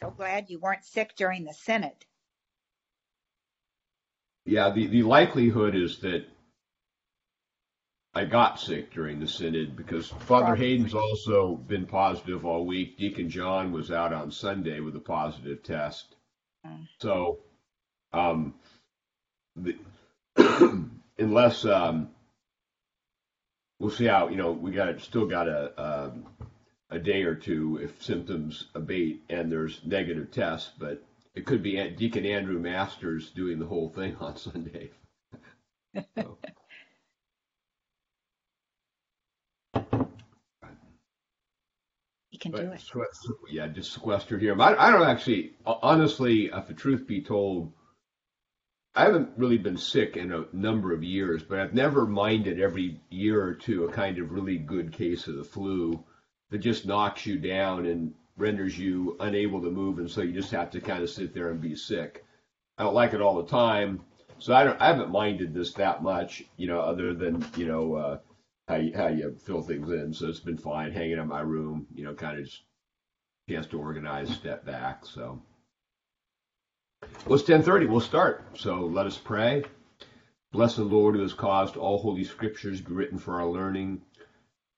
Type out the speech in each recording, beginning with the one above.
So glad you weren't sick during the synod. Yeah, the, the likelihood is that I got sick during the synod because Father Probably. Hayden's also been positive all week. Deacon John was out on Sunday with a positive test. Mm. So, um, the, unless um, we'll see how you know we got still got a um, a day or two if symptoms abate and there's negative tests, but it could be Deacon Andrew Masters doing the whole thing on Sunday. So, You can but do it. yeah, just sequestered here. I, I don't actually, honestly, if the truth be told, I haven't really been sick in a number of years, but I've never minded every year or two a kind of really good case of the flu that just knocks you down and renders you unable to move, and so you just have to kind of sit there and be sick. I don't like it all the time, so I don't. I haven't minded this that much, you know, other than you know uh, how you, how you fill things in. So it's been fine hanging in my room, you know, kind of just chance to organize, step back. So. Well, it's 10:30. We'll start. So let us pray. Bless the Lord who has caused all holy scriptures to be written for our learning.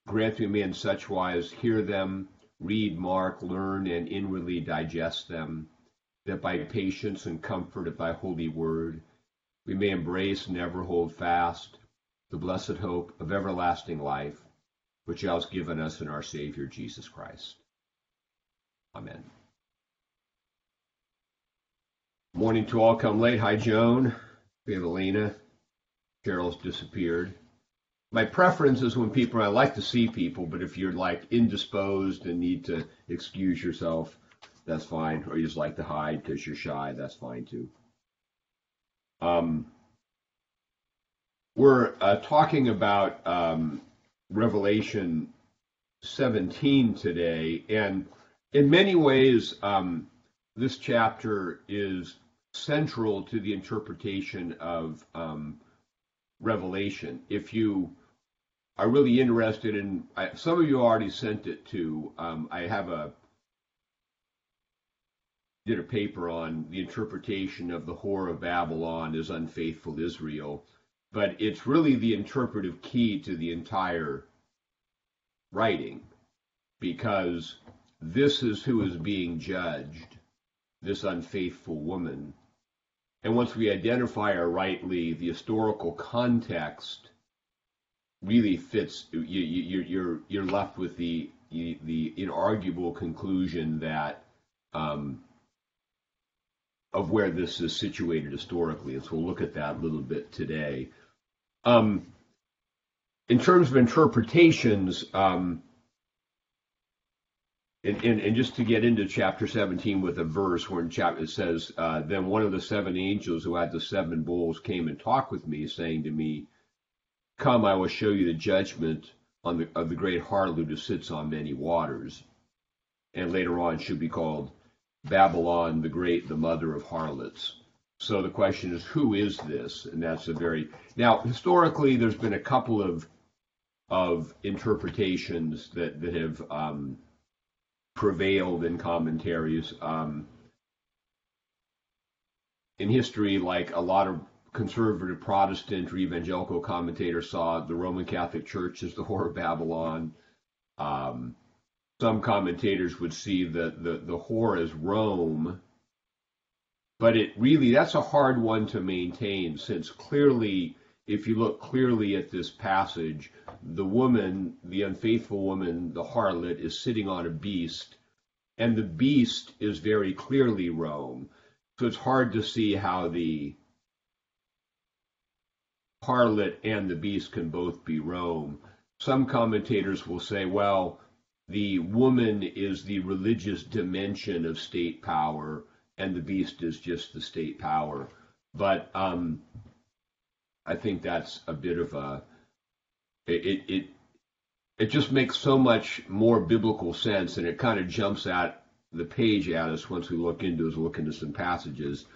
Grant we may in such wise hear them, read, mark, learn, and inwardly digest them, that by patience and comfort of thy holy word we may embrace and ever hold fast the blessed hope of everlasting life, which thou hast given us in our Savior Jesus Christ. Amen. Morning to all come late. Hi, Joan. We have Elena. Carol's disappeared. My preference is when people, I like to see people, but if you're like indisposed and need to excuse yourself, that's fine. Or you just like to hide because you're shy, that's fine too. Um, we're uh, talking about um, Revelation 17 today, and in many ways, um, this chapter is central to the interpretation of um, Revelation. If you are really interested in, I, some of you already sent it to. Um, I have a did a paper on the interpretation of the whore of Babylon as unfaithful Israel, but it's really the interpretive key to the entire writing because this is who is being judged, this unfaithful woman. And once we identify her rightly, the historical context really fits. You, you, you're you're left with the the inarguable conclusion that um, of where this is situated historically, and so we'll look at that a little bit today. Um, in terms of interpretations, um, and, and, and, just to get into chapter 17 with a verse where in chapter it says, uh, Then one of the seven angels who had the seven bowls came and talked with me, saying to me, Come, I will show you the judgment on the, of the great harlot who sits on many waters. And later on should be called Babylon the Great, the mother of harlots. So the question is, who is this? And that's a very now historically, there's been a couple of of interpretations that that have um, prevailed in commentaries. Um, in history, like a lot of conservative Protestant or evangelical commentators saw the Roman Catholic Church as the whore of Babylon. Um, some commentators would see the, the, the whore as Rome, but it really, that's a hard one to maintain since clearly, if you look clearly at this passage, the woman, the unfaithful woman, the harlot, is sitting on a beast, and the beast is very clearly Rome. So it's hard to see how the harlot and the beast can both be Rome. Some commentators will say, well, the woman is the religious dimension of state power, and the beast is just the state power. But um, I think that's a bit of a it it it just makes so much more biblical sense, and it kind of jumps at the page at us once we look into as look into some passages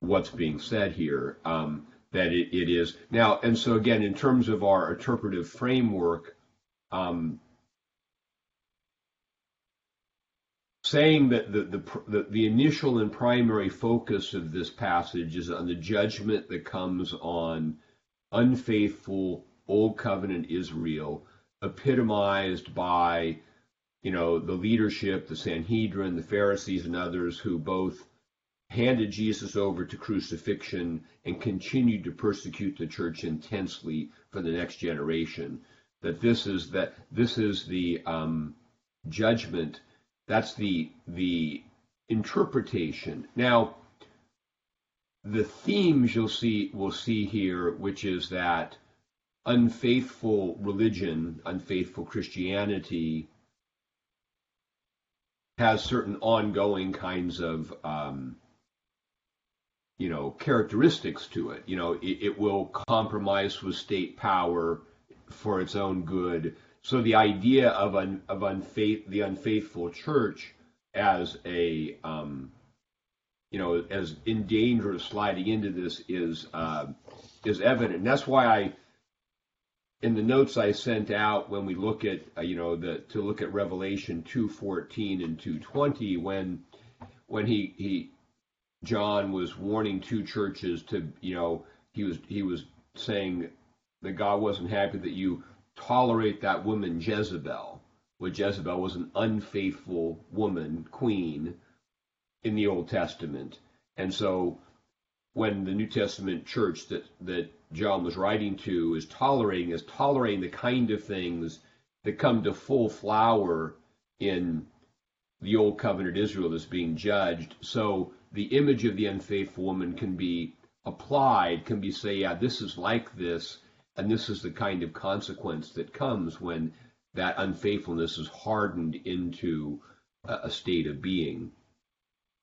what's being said here. Um, that it, it is now, and so again, in terms of our interpretive framework, um, saying that the, the, the, the initial and primary focus of this passage is on the judgment that comes on unfaithful Old Covenant Israel, epitomized by, you know, the leadership, the Sanhedrin, the Pharisees, and others who both handed Jesus over to crucifixion and continued to persecute the church intensely for the next generation. That this is that this is the um, judgment. That's the the interpretation. Now, the themes you'll see we'll see here, which is that unfaithful religion, unfaithful Christianity, has certain ongoing kinds of um, you know characteristics to it. You know, it, it will compromise with state power for its own good. So the idea of un, of unfaith the unfaithful church as a um, you know as in danger of sliding into this is uh, is evident. And that's why I in the notes I sent out when we look at uh, you know the to look at Revelation 2:14 and 2:20 when when he he John was warning two churches to you know he was he was saying that God wasn't happy that you tolerate that woman Jezebel. Well, Jezebel was an unfaithful woman, queen, in the Old Testament. And so when the New Testament church that, that John was writing to is tolerating, is tolerating the kind of things that come to full flower in the Old Covenant Israel that's being judged. So the image of the unfaithful woman can be applied, can be say, yeah, this is like this and this is the kind of consequence that comes when that unfaithfulness is hardened into a, state of being.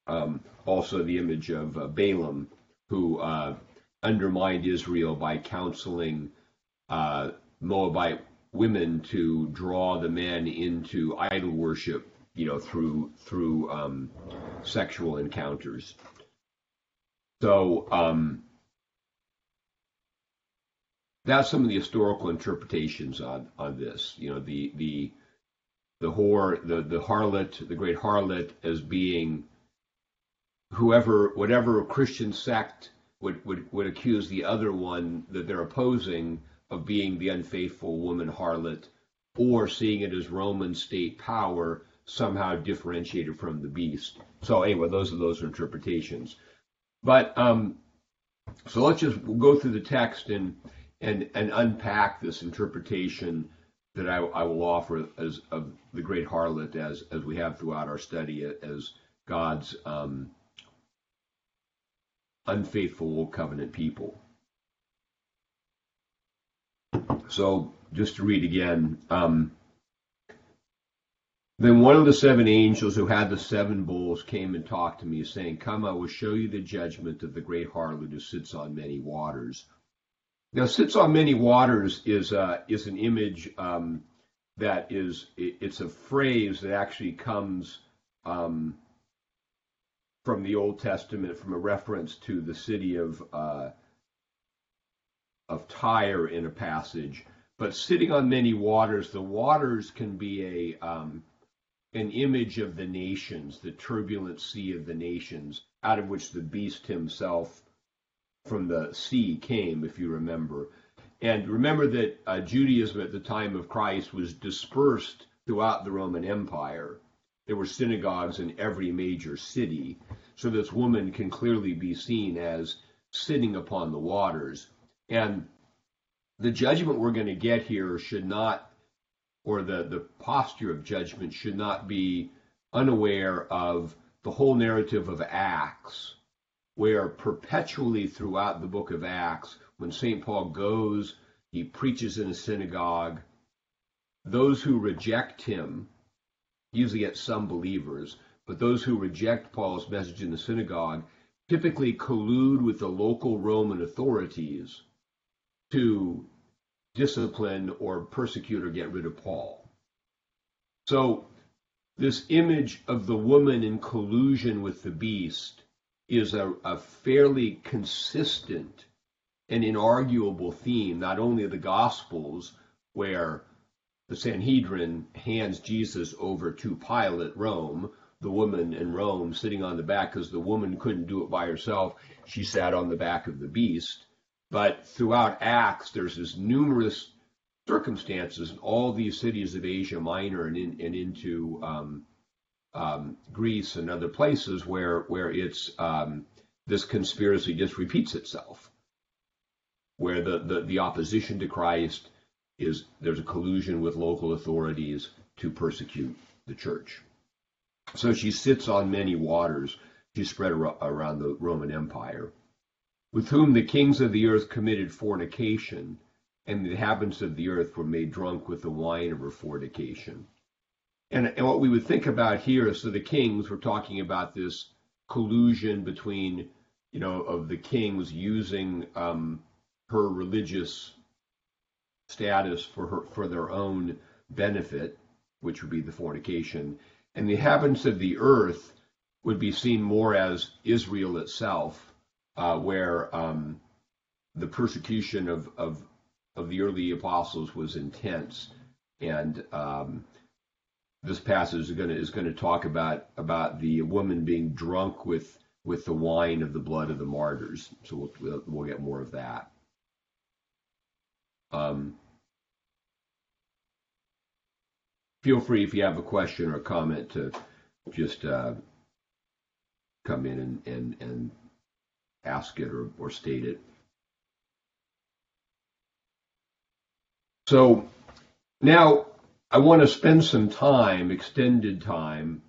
Um, also, the image of uh, Balaam, who uh, undermined Israel by counseling uh, Moabite women to draw the men into idol worship, you know, through through um, sexual encounters. So um, that's some of the historical interpretations on on this. You know, the the the whore, the the harlot, the great harlot, as being whoever, whatever Christian sect would would would accuse the other one that they're opposing of being the unfaithful woman harlot, or seeing it as Roman state power somehow differentiated from the beast. So anyway, those are those interpretations. But um, so let's just go through the text and and and unpack this interpretation that I, I will offer as of the great harlot as as we have throughout our study as God's um, unfaithful old covenant people. So just to read again. Um, then one of the seven angels who had the seven bowls came and talked to me, saying, Come, I will show you the judgment of the great harlot who sits on many waters now, sits on many waters is uh, is an image um, that is it's a phrase that actually comes um, from the Old Testament, from a reference to the city of uh, of Tyre in a passage. But sitting on many waters, the waters can be a um, an image of the nations, the turbulent sea of the nations, out of which the beast himself from the sea came, if you remember. And remember that uh, Judaism at the time of Christ was dispersed throughout the Roman Empire. There were synagogues in every major city. So this woman can clearly be seen as sitting upon the waters. And the judgment we're going to get here should not, or the, the posture of judgment should not be unaware of the whole narrative of Acts where perpetually throughout the book of Acts, when St. Paul goes, he preaches in a synagogue, those who reject him, usually get some believers, but those who reject Paul's message in the synagogue typically collude with the local Roman authorities to discipline or persecute or get rid of Paul. So, this image of the woman in collusion with the beast is a, a fairly consistent and inarguable theme, not only of the Gospels, where the Sanhedrin hands Jesus over to Pilate, Rome, the woman in Rome sitting on the back because the woman couldn't do it by herself. She sat on the back of the beast. But throughout Acts, there's this numerous circumstances in all these cities of Asia Minor and, in, and into um, um, Greece and other places where where it's um, this conspiracy just repeats itself, where the, the, the opposition to Christ is there's a collusion with local authorities to persecute the church. So she sits on many waters. She's spread around the Roman Empire, with whom the kings of the earth committed fornication, and the inhabitants of the earth were made drunk with the wine of her fornication. And, and what we would think about here is so the kings were talking about this collusion between, you know, of the kings using um, her religious status for her for their own benefit, which would be the fornication, and the inhabitants of the earth would be seen more as Israel itself, uh, where um, the persecution of, of of the early apostles was intense, and um, this passage is going to is going to talk about about the woman being drunk with with the wine of the blood of the martyrs. So we'll we'll, get more of that. Um, feel free if you have a question or a comment to just uh, come in and, and, and ask it or, or state it. So now I want to spend some time, extended time,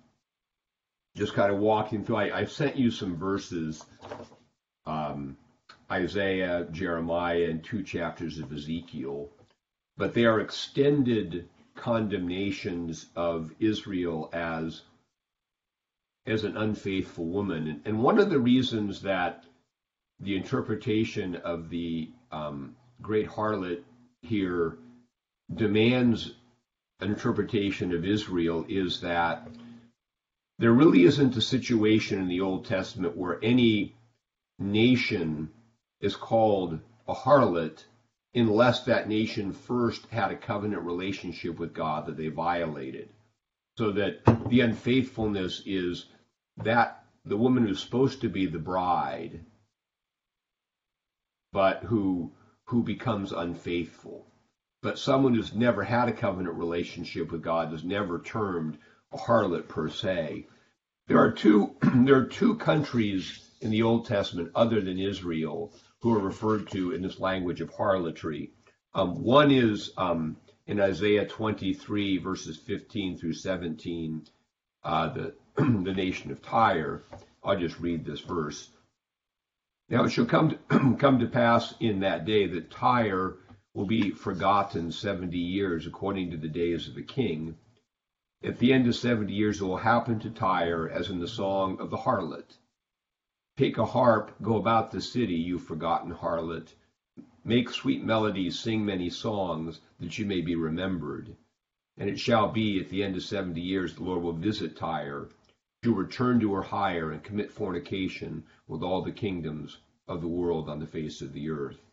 just kind of walking through. I, I sent you some verses, um, Isaiah, Jeremiah, and two chapters of Ezekiel, but they are extended condemnations of Israel as as an unfaithful woman. And one of the reasons that the interpretation of the um, great harlot here demands an interpretation of Israel is that there really isn't a situation in the Old Testament where any nation is called a harlot unless that nation first had a covenant relationship with God that they violated. So that the unfaithfulness is that the woman who's supposed to be the bride, but who who becomes unfaithful. But someone who's never had a covenant relationship with God is never termed a harlot per se. There are two there are two countries in the Old Testament other than Israel who are referred to in this language of harlotry. Um, one is um, in Isaiah 23, verses 15 through 17, uh, the, the nation of Tyre. I'll just read this verse. Now it shall come to, come to pass in that day that Tyre will be forgotten 70 years according to the days of the king. At the end of 70 years, it will happen to Tyre as in the song of the harlot. Take a harp, go about the city, you forgotten harlot. Make sweet melodies, sing many songs, that you may be remembered. And it shall be at the end of seventy years the Lord will visit Tyre. She will return to her hire and commit fornication with all the kingdoms of the world on the face of the earth.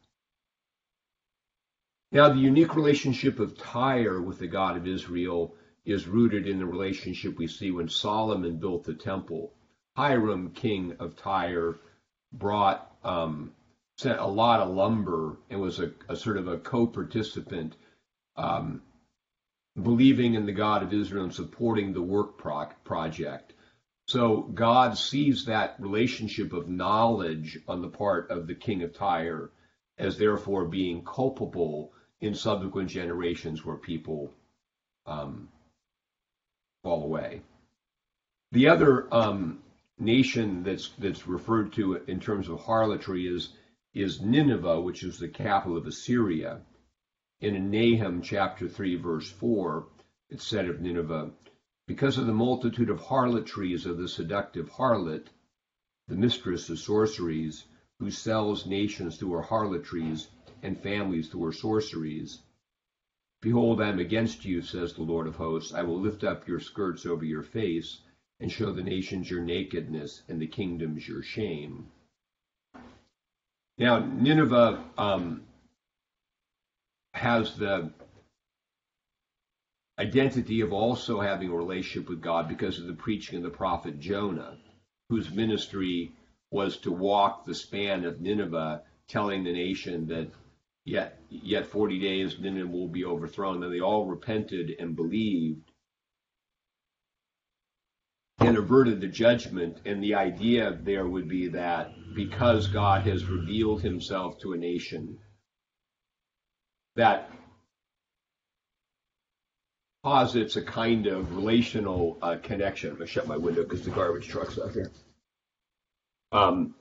Now, the unique relationship of Tyre with the God of Israel is rooted in the relationship we see when Solomon built the temple. Hiram, king of Tyre, brought um, sent a lot of lumber and was a, a sort of a co-participant, um, believing in the God of Israel and supporting the work pro- project. So God sees that relationship of knowledge on the part of the king of Tyre as therefore being culpable in subsequent generations where people um, fall away. The other um, nation that's that's referred to in terms of harlotry is is Nineveh, which is the capital of Assyria. In Nahum chapter 3, verse 4, it said of Nineveh, Because of the multitude of harlotries of the seductive harlot, the mistress of sorceries, who sells nations through her harlotries and families through her sorceries. Behold, I am against you, says the Lord of hosts. I will lift up your skirts over your face and show the nations your nakedness and the kingdoms your shame. Now, Nineveh um, has the identity of also having a relationship with God because of the preaching of the prophet Jonah, whose ministry was to walk the span of Nineveh, telling the nation that yet yet 40 days then it will be overthrown. Then they all repented and believed and averted the judgment. And the idea there would be that because God has revealed himself to a nation, that posits a kind of relational uh, connection. I'm going to shut my window because the garbage truck's out here. Um,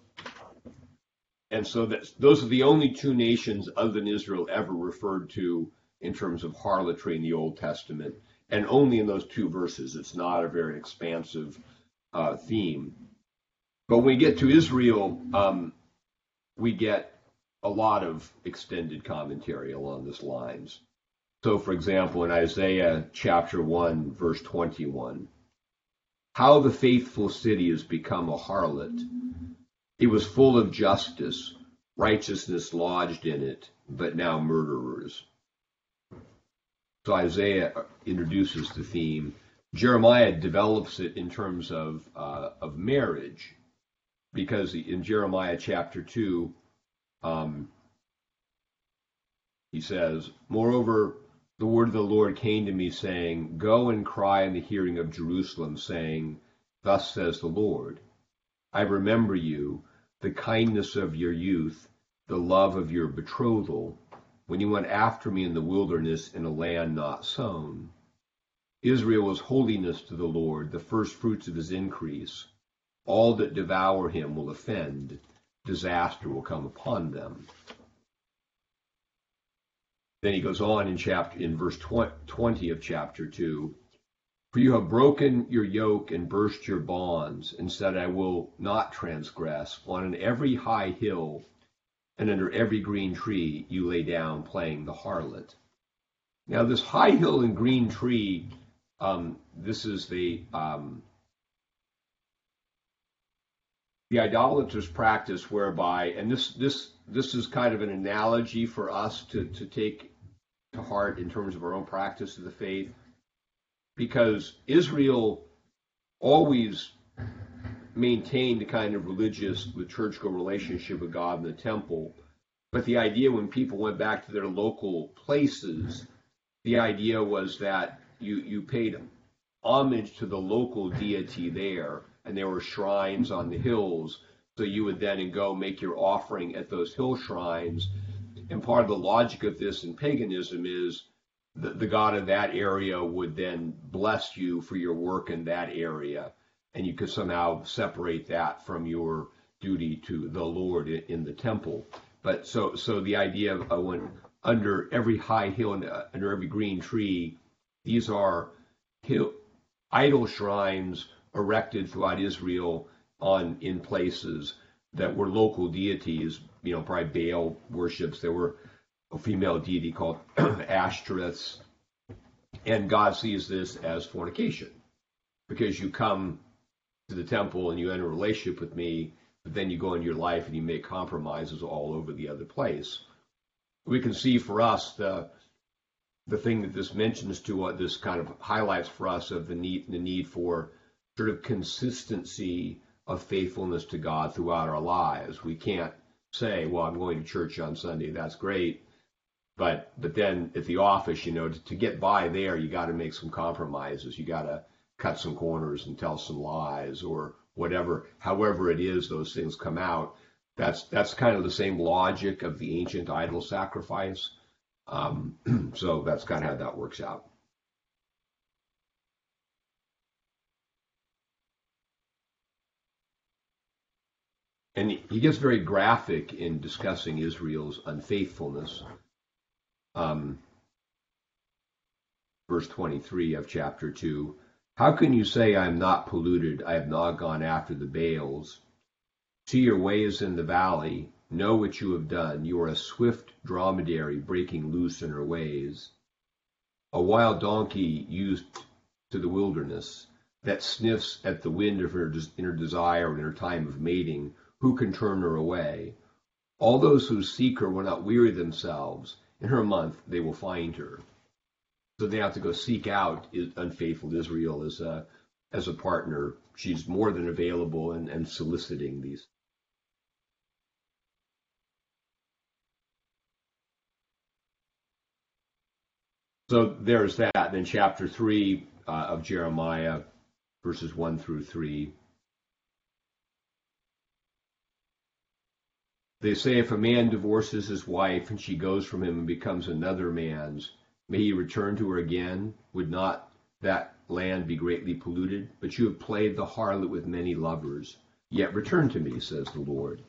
and so that's, those are the only two nations other than Israel ever referred to in terms of harlotry in the Old Testament, and only in those two verses. It's not a very expansive uh, theme. But when we get to Israel, um, we get a lot of extended commentary along these lines. So, for example, in Isaiah chapter 1, verse 21, how the faithful city has become a harlot. It was full of justice, righteousness lodged in it, but now murderers. So Isaiah introduces the theme. Jeremiah develops it in terms of uh, of marriage, because in Jeremiah chapter two, um, he says, "Moreover, the word of the Lord came to me, saying, Go and cry in the hearing of Jerusalem, saying, Thus says the Lord, I remember you, the kindness of your youth, the love of your betrothal, when you went after me in the wilderness in a land not sown. Israel was holiness to the Lord, the first fruits of his increase. All that devour him will offend, disaster will come upon them. Then he goes on in chapter in verse 20 of chapter 2. For you have broken your yoke and burst your bonds, and said, I will not transgress. On every high hill and under every green tree you lay down playing the harlot. Now, this high hill and green tree, um, this is the um, the idolatrous practice whereby, and this this this is kind of an analogy for us to to take to heart in terms of our own practice of the faith, because Israel always maintained a kind of religious liturgical relationship with God in the temple. But the idea when people went back to their local places, the idea was that you, you paid homage to the local deity there and there were shrines on the hills. So you would then go make your offering at those hill shrines. And part of the logic of this in paganism is the, the god of that area would then bless you for your work in that area. And you could somehow separate that from your duty to the Lord in, in the temple. But so, so the idea of uh, when under every high hill and uh, under every green tree, these are hill, idol shrines erected throughout Israel on in places that were local deities. You know, probably Baal worships. There were a female deity called Ashtoreths, and God sees this as fornication because you come to the temple and you enter a relationship with me, but then you go into your life and you make compromises all over the other place. We can see for us the the thing that this mentions to what this kind of highlights for us of the need the need for sort of consistency of faithfulness to God throughout our lives. We can't say, well, I'm going to church on Sunday. That's great. But, but then at the office, you know, to, to get by there, you got to make some compromises. You got to cut some corners and tell some lies or whatever. However it is, those things come out. That's, that's kind of the same logic of the ancient idol sacrifice. Um, so that's kind of how that works out. And he gets very graphic in discussing Israel's unfaithfulness. Um, verse 23 of chapter 2 How can you say, I am not polluted? I have not gone after the Baals. See your ways in the valley. Know what you have done. You are a swift dromedary breaking loose in her ways. A wild donkey used to the wilderness that sniffs at the wind of her, in her desire in her time of mating who can turn her away? All those who seek her will not weary themselves. In her month they will find her. So they have to go seek out unfaithful Israel as a as a partner. She's more than available and, and soliciting these. So there's that. Then chapter three uh, of Jeremiah, verses one through three. They say if a man divorces his wife and she goes from him and becomes another man's, may he return to her again? Would not that land be greatly polluted? But you have played the harlot with many lovers. Yet return to me, says the Lord.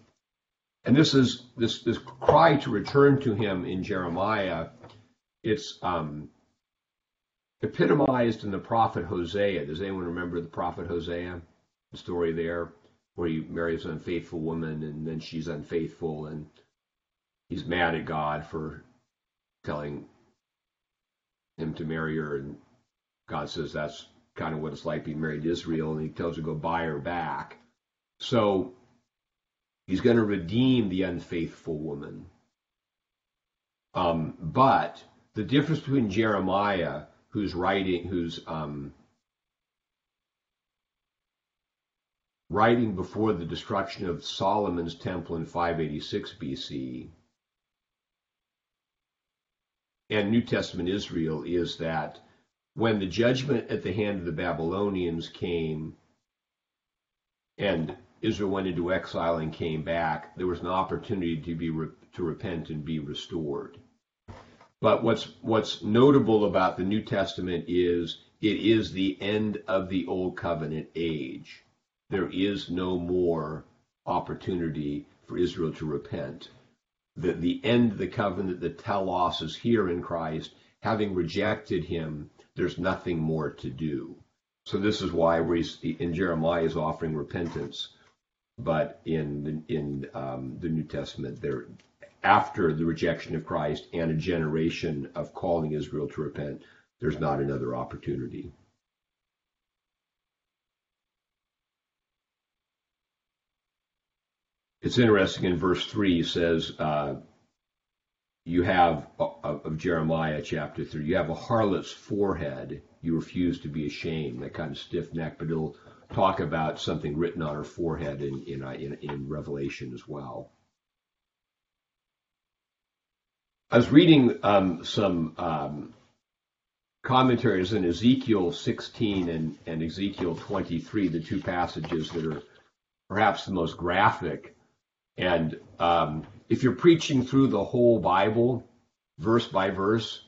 And this is this this cry to return to him in Jeremiah. It's um, epitomized in the prophet Hosea. Does anyone remember the prophet Hosea? The story there where he marries an unfaithful woman and then she's unfaithful and he's mad at God for telling him to marry her and God says that's kind of what it's like being married to Israel and he tells her to go buy her back. So he's going to redeem the unfaithful woman. Um, but the difference between Jeremiah, who's writing, who's um, writing before the destruction of Solomon's temple in 586 BC, and New Testament Israel is that when the judgment at the hand of the Babylonians came and Israel went into exile and came back, there was an opportunity to be to repent and be restored. But what's what's notable about the New Testament is it is the end of the old covenant age there is no more opportunity for Israel to repent. The, the end of the covenant, the telos is here in Christ. Having rejected him, there's nothing more to do. So this is why in Jeremiah is offering repentance, but in in um, the New Testament, there after the rejection of Christ and a generation of calling Israel to repent, there's not another opportunity. It's interesting in verse 3 he says uh, you have uh, of Jeremiah chapter 3 you have a harlot's forehead you refuse to be ashamed that kind of stiff neck but it'll talk about something written on her forehead in in, uh, in, in Revelation as well. I was reading um, some um, commentaries in Ezekiel 16 and, and Ezekiel 23 the two passages that are perhaps the most graphic and um, if you're preaching through the whole Bible, verse by verse,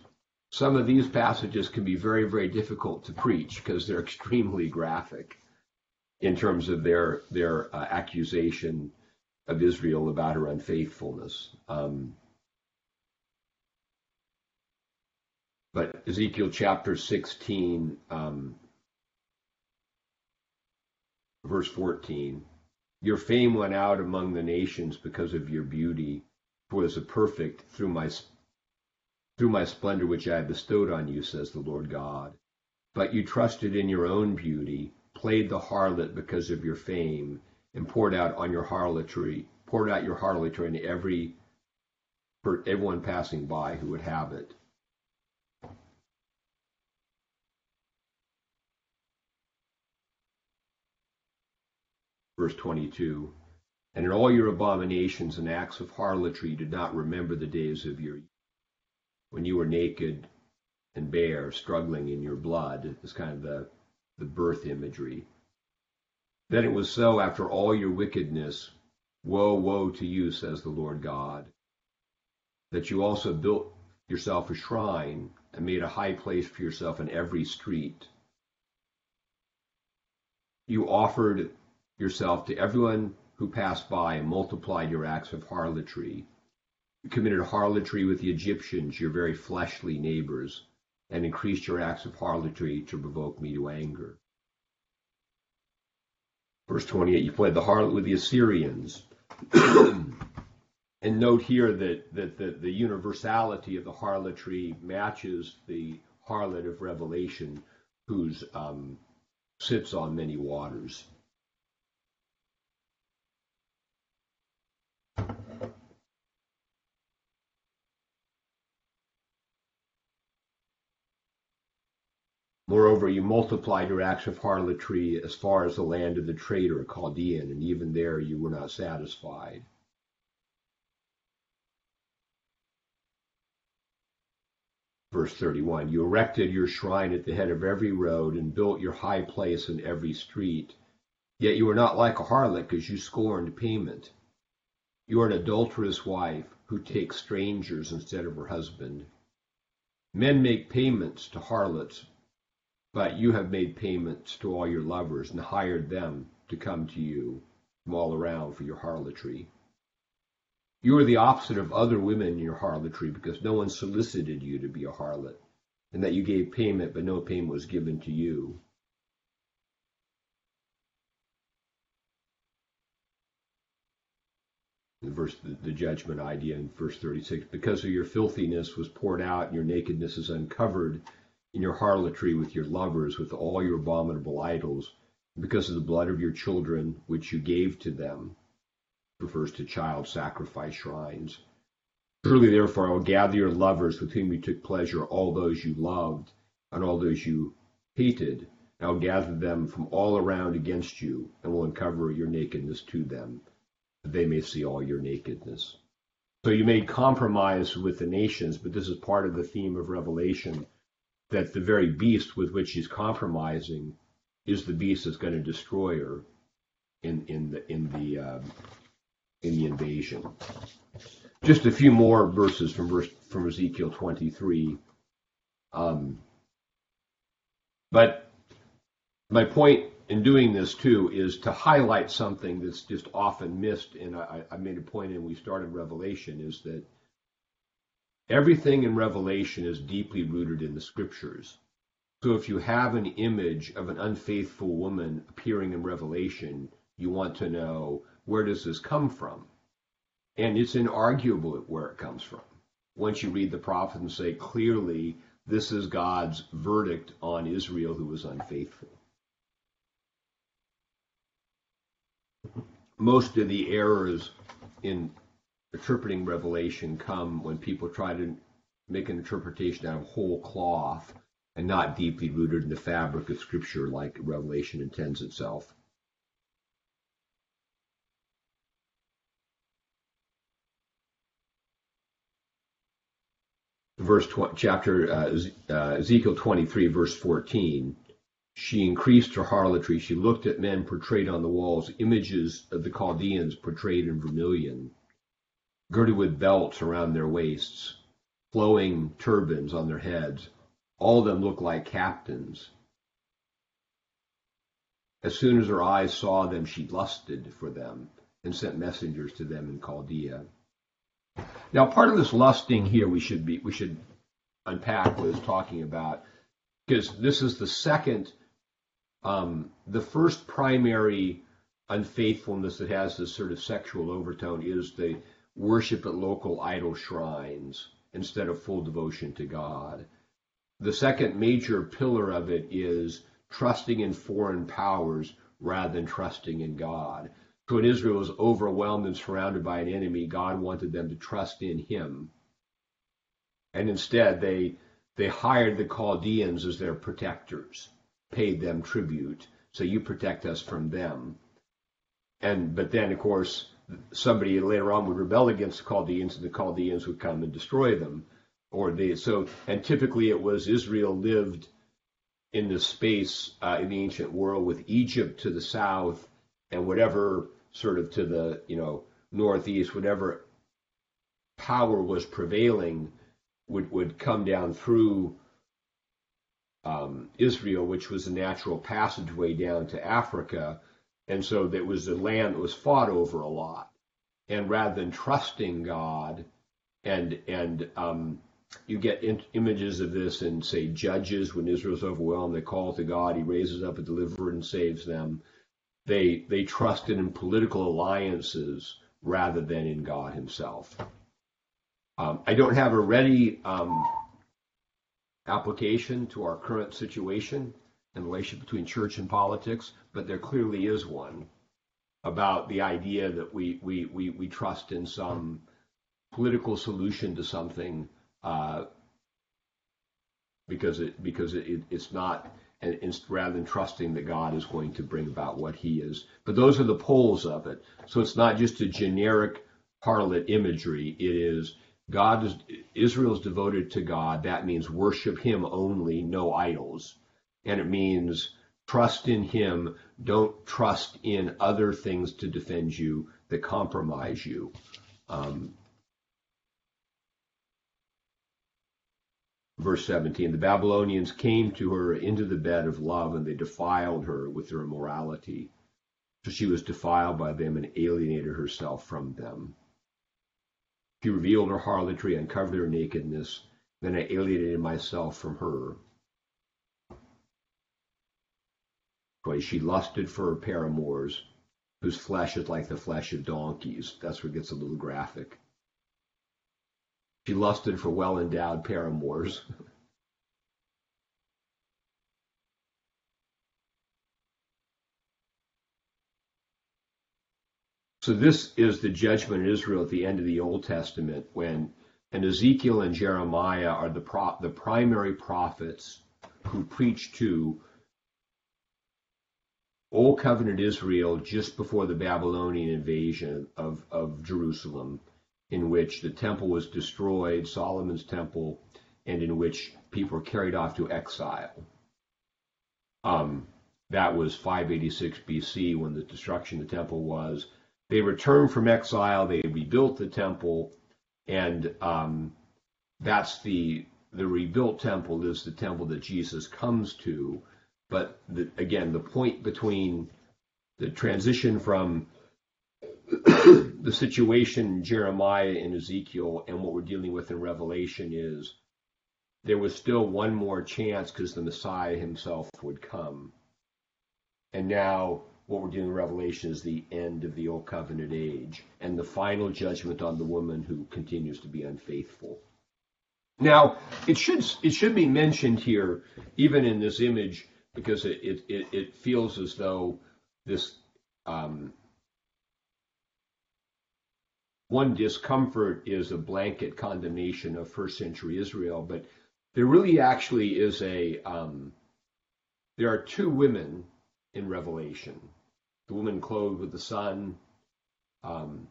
some of these passages can be very, very difficult to preach because they're extremely graphic in terms of their their uh, accusation of Israel about her unfaithfulness. Um, but Ezekiel chapter 16, um, verse 14 your fame went out among the nations because of your beauty, for as a perfect through my through my splendor which I bestowed on you, says the Lord God. But you trusted in your own beauty, played the harlot because of your fame, and poured out on your harlotry, poured out your harlotry on every everyone passing by who would have it. Verse 22. And in all your abominations and acts of harlotry, you did not remember the days of your when you were naked and bare, struggling in your blood. It's kind of the, the birth imagery. Then it was so after all your wickedness, woe, woe to you, says the Lord God, that you also built yourself a shrine and made a high place for yourself in every street. You offered yourself to everyone who passed by and multiplied your acts of harlotry. You committed harlotry with the Egyptians, your very fleshly neighbors, and increased your acts of harlotry to provoke me to anger. Verse 28, you played the harlot with the Assyrians. and note here that, that the, the universality of the harlotry matches the harlot of Revelation, who um, sits on many waters. Moreover, you multiplied your acts of harlotry as far as the land of the traitor Chaldean, and even there you were not satisfied. Verse 31 You erected your shrine at the head of every road and built your high place in every street. Yet you were not like a harlot because you scorned payment. You are an adulterous wife who takes strangers instead of her husband. Men make payments to harlots, but you have made payments to all your lovers and hired them to come to you from all around for your harlotry. You are the opposite of other women in your harlotry because no one solicited you to be a harlot, and that you gave payment, but no payment was given to you. The verse, the, judgment idea in verse 36 because of your filthiness was poured out, and your nakedness is uncovered in your harlotry with your lovers, with all your abominable idols, because of the blood of your children which you gave to them refers to child sacrifice shrines. Truly, therefore, I will gather your lovers with whom you took pleasure, all those you loved, and all those you hated. I will gather them from all around against you, and will uncover your nakedness to them, that they may see all your nakedness. So you made compromise with the nations, but this is part of the theme of Revelation that the very beast with which he's compromising is the beast that's going to destroy her in in the in the um, in the invasion. Just a few more verses from verse from Ezekiel 23. Um, but my point in doing this too is to highlight something that's just often missed. And I, I made a point in we started Revelation is that everything in Revelation is deeply rooted in the scriptures. So if you have an image of an unfaithful woman appearing in Revelation, you want to know where does this come from? And it's inarguable where it comes from. Once you read the prophet and say clearly, this is God's verdict on Israel who was unfaithful. Most of the errors in interpreting Revelation come when people try to make an interpretation out of whole cloth and not deeply rooted in the fabric of Scripture like Revelation intends itself. verse chapter uh, uh, Ezekiel 23 verse 14 she increased her harlotry. She looked at men portrayed on the walls images of the Chaldeans portrayed in vermilion girded with belts around their waists flowing turbans on their heads. All of them looked like captains. As soon as her eyes saw them she lusted for them and sent messengers to them in Chaldea. Now, part of this lusting here we should be we should unpack what is talking about because this is the second, um, the first primary unfaithfulness that has this sort of sexual overtone is the worship at local idol shrines instead of full devotion to God. The second major pillar of it is trusting in foreign powers rather than trusting in God. So when Israel was overwhelmed and surrounded by an enemy, God wanted them to trust in him. And instead they they hired the Chaldeans as their protectors, paid them tribute. So you protect us from them. And but then of course somebody later on would rebel against the Chaldeans and the Chaldeans would come and destroy them. Or they so and typically it was Israel lived in the space uh, in the ancient world with Egypt to the south and whatever sort of to the you know northeast, whatever power was prevailing would would come down through um, Israel, which was a natural passageway down to Africa, and so it was a land that was fought over a lot. And rather than trusting God, and and um, you get in, images of this in say Judges when Israel's overwhelmed, they call to God, He raises up a deliverer and saves them. They they trusted in political alliances rather than in God Himself. Um, I don't have a ready um, application to our current situation the relationship between church and politics, but there clearly is one about the idea that we we we, we trust in some political solution to something uh, because it because it, it's not and it's rather than trusting that God is going to bring about what He is. But those are the poles of it. So it's not just a generic harlot imagery. It is God is Israel is devoted to God. That means worship Him only, no idols, and it means trust in Him. Don't trust in other things to defend you that compromise you. Um, verse 17 the babylonians came to her into the bed of love and they defiled her with their immorality so she was defiled by them and alienated herself from them she revealed her harlotry and covered her nakedness then i alienated myself from her she lusted for her paramours whose flesh is like the flesh of donkeys. That's where it gets a little graphic. She lusted for well endowed paramours. So this is the judgment in Israel at the end of the Old Testament when and Ezekiel and Jeremiah are the pro, the primary prophets who preach to Old Covenant Israel just before the Babylonian invasion of, of Jerusalem in which the temple was destroyed, Solomon's temple, and in which people were carried off to exile. Um, that was 586 BC when the destruction of the temple was. They returned from exile, they rebuilt the temple, and um, that's the the rebuilt temple is the temple that Jesus comes to. But the, again, the point between the transition from the situation Jeremiah and Ezekiel and what we're dealing with in Revelation is there was still one more chance because the Messiah himself would come. And now what we're with in Revelation is the end of the old covenant age and the final judgment on the woman who continues to be unfaithful. Now, it should it should be mentioned here, even in this image, because it it, it feels as though this um, one discomfort is a blanket condemnation of first century Israel, but there really actually is a um, there are two women in Revelation: the woman clothed with the sun, um,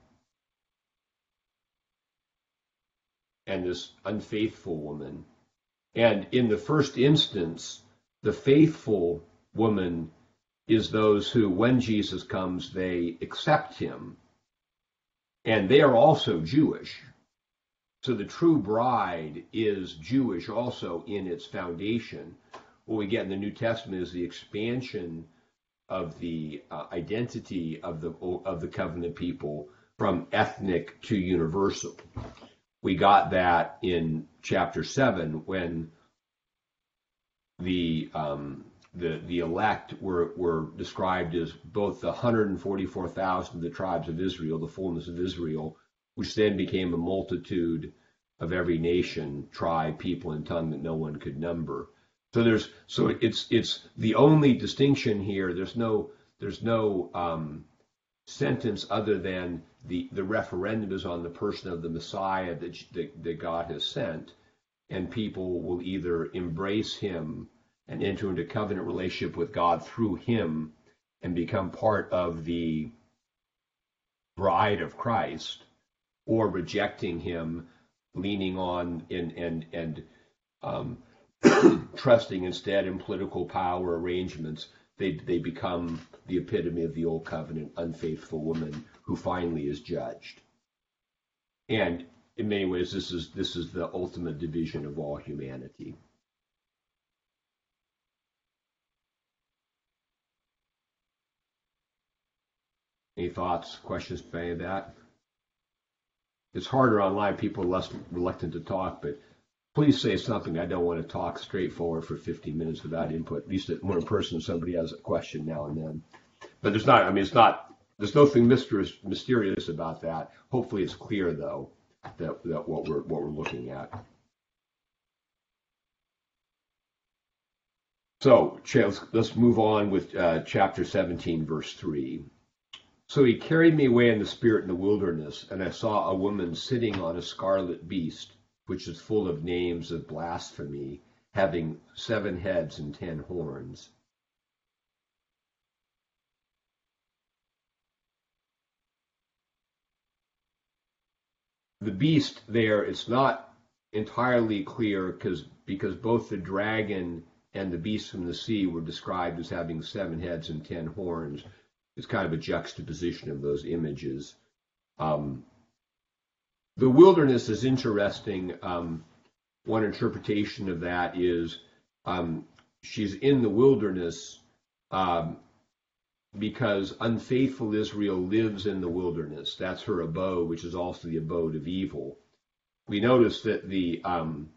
and this unfaithful woman. And in the first instance, the faithful woman is those who, when Jesus comes, they accept him and they are also Jewish. So the true bride is Jewish also in its foundation. What we get in the New Testament is the expansion of the uh, identity of the of the covenant people from ethnic to universal. We got that in chapter seven when the um, the, the elect were, were described as both the 144,000 of the tribes of Israel, the fullness of Israel, which then became a multitude of every nation, tribe, people, and tongue that no one could number. So there's so it's it's the only distinction here. There's no there's no um, sentence other than the the referendum is on the person of the Messiah that, that that God has sent, and people will either embrace him and enter into covenant relationship with God through him and become part of the bride of Christ or rejecting him, leaning on and and and um, trusting instead in political power arrangements, they they become the epitome of the old covenant unfaithful woman who finally is judged. And in many ways, this is this is the ultimate division of all humanity. Any thoughts, questions by that? It's harder online. People are less reluctant to talk, but please say something. I don't want to talk straightforward for 15 minutes without input. At least when in person, somebody has a question now and then. But there's not. I mean, it's not. There's nothing mysterious, mysterious about that. Hopefully, it's clear though that that what we're what we're looking at. So let's move on with uh, chapter 17, verse 3. So he carried me away in the spirit in the wilderness, and I saw a woman sitting on a scarlet beast, which is full of names of blasphemy, having seven heads and ten horns. The beast there, it's not entirely clear because because both the dragon and the beast from the sea were described as having seven heads and ten horns. It's kind of a juxtaposition of those images. Um, the wilderness is interesting. Um, one interpretation of that is um, she's in the wilderness um, because unfaithful Israel lives in the wilderness. That's her abode, which is also the abode of evil. We notice that the um,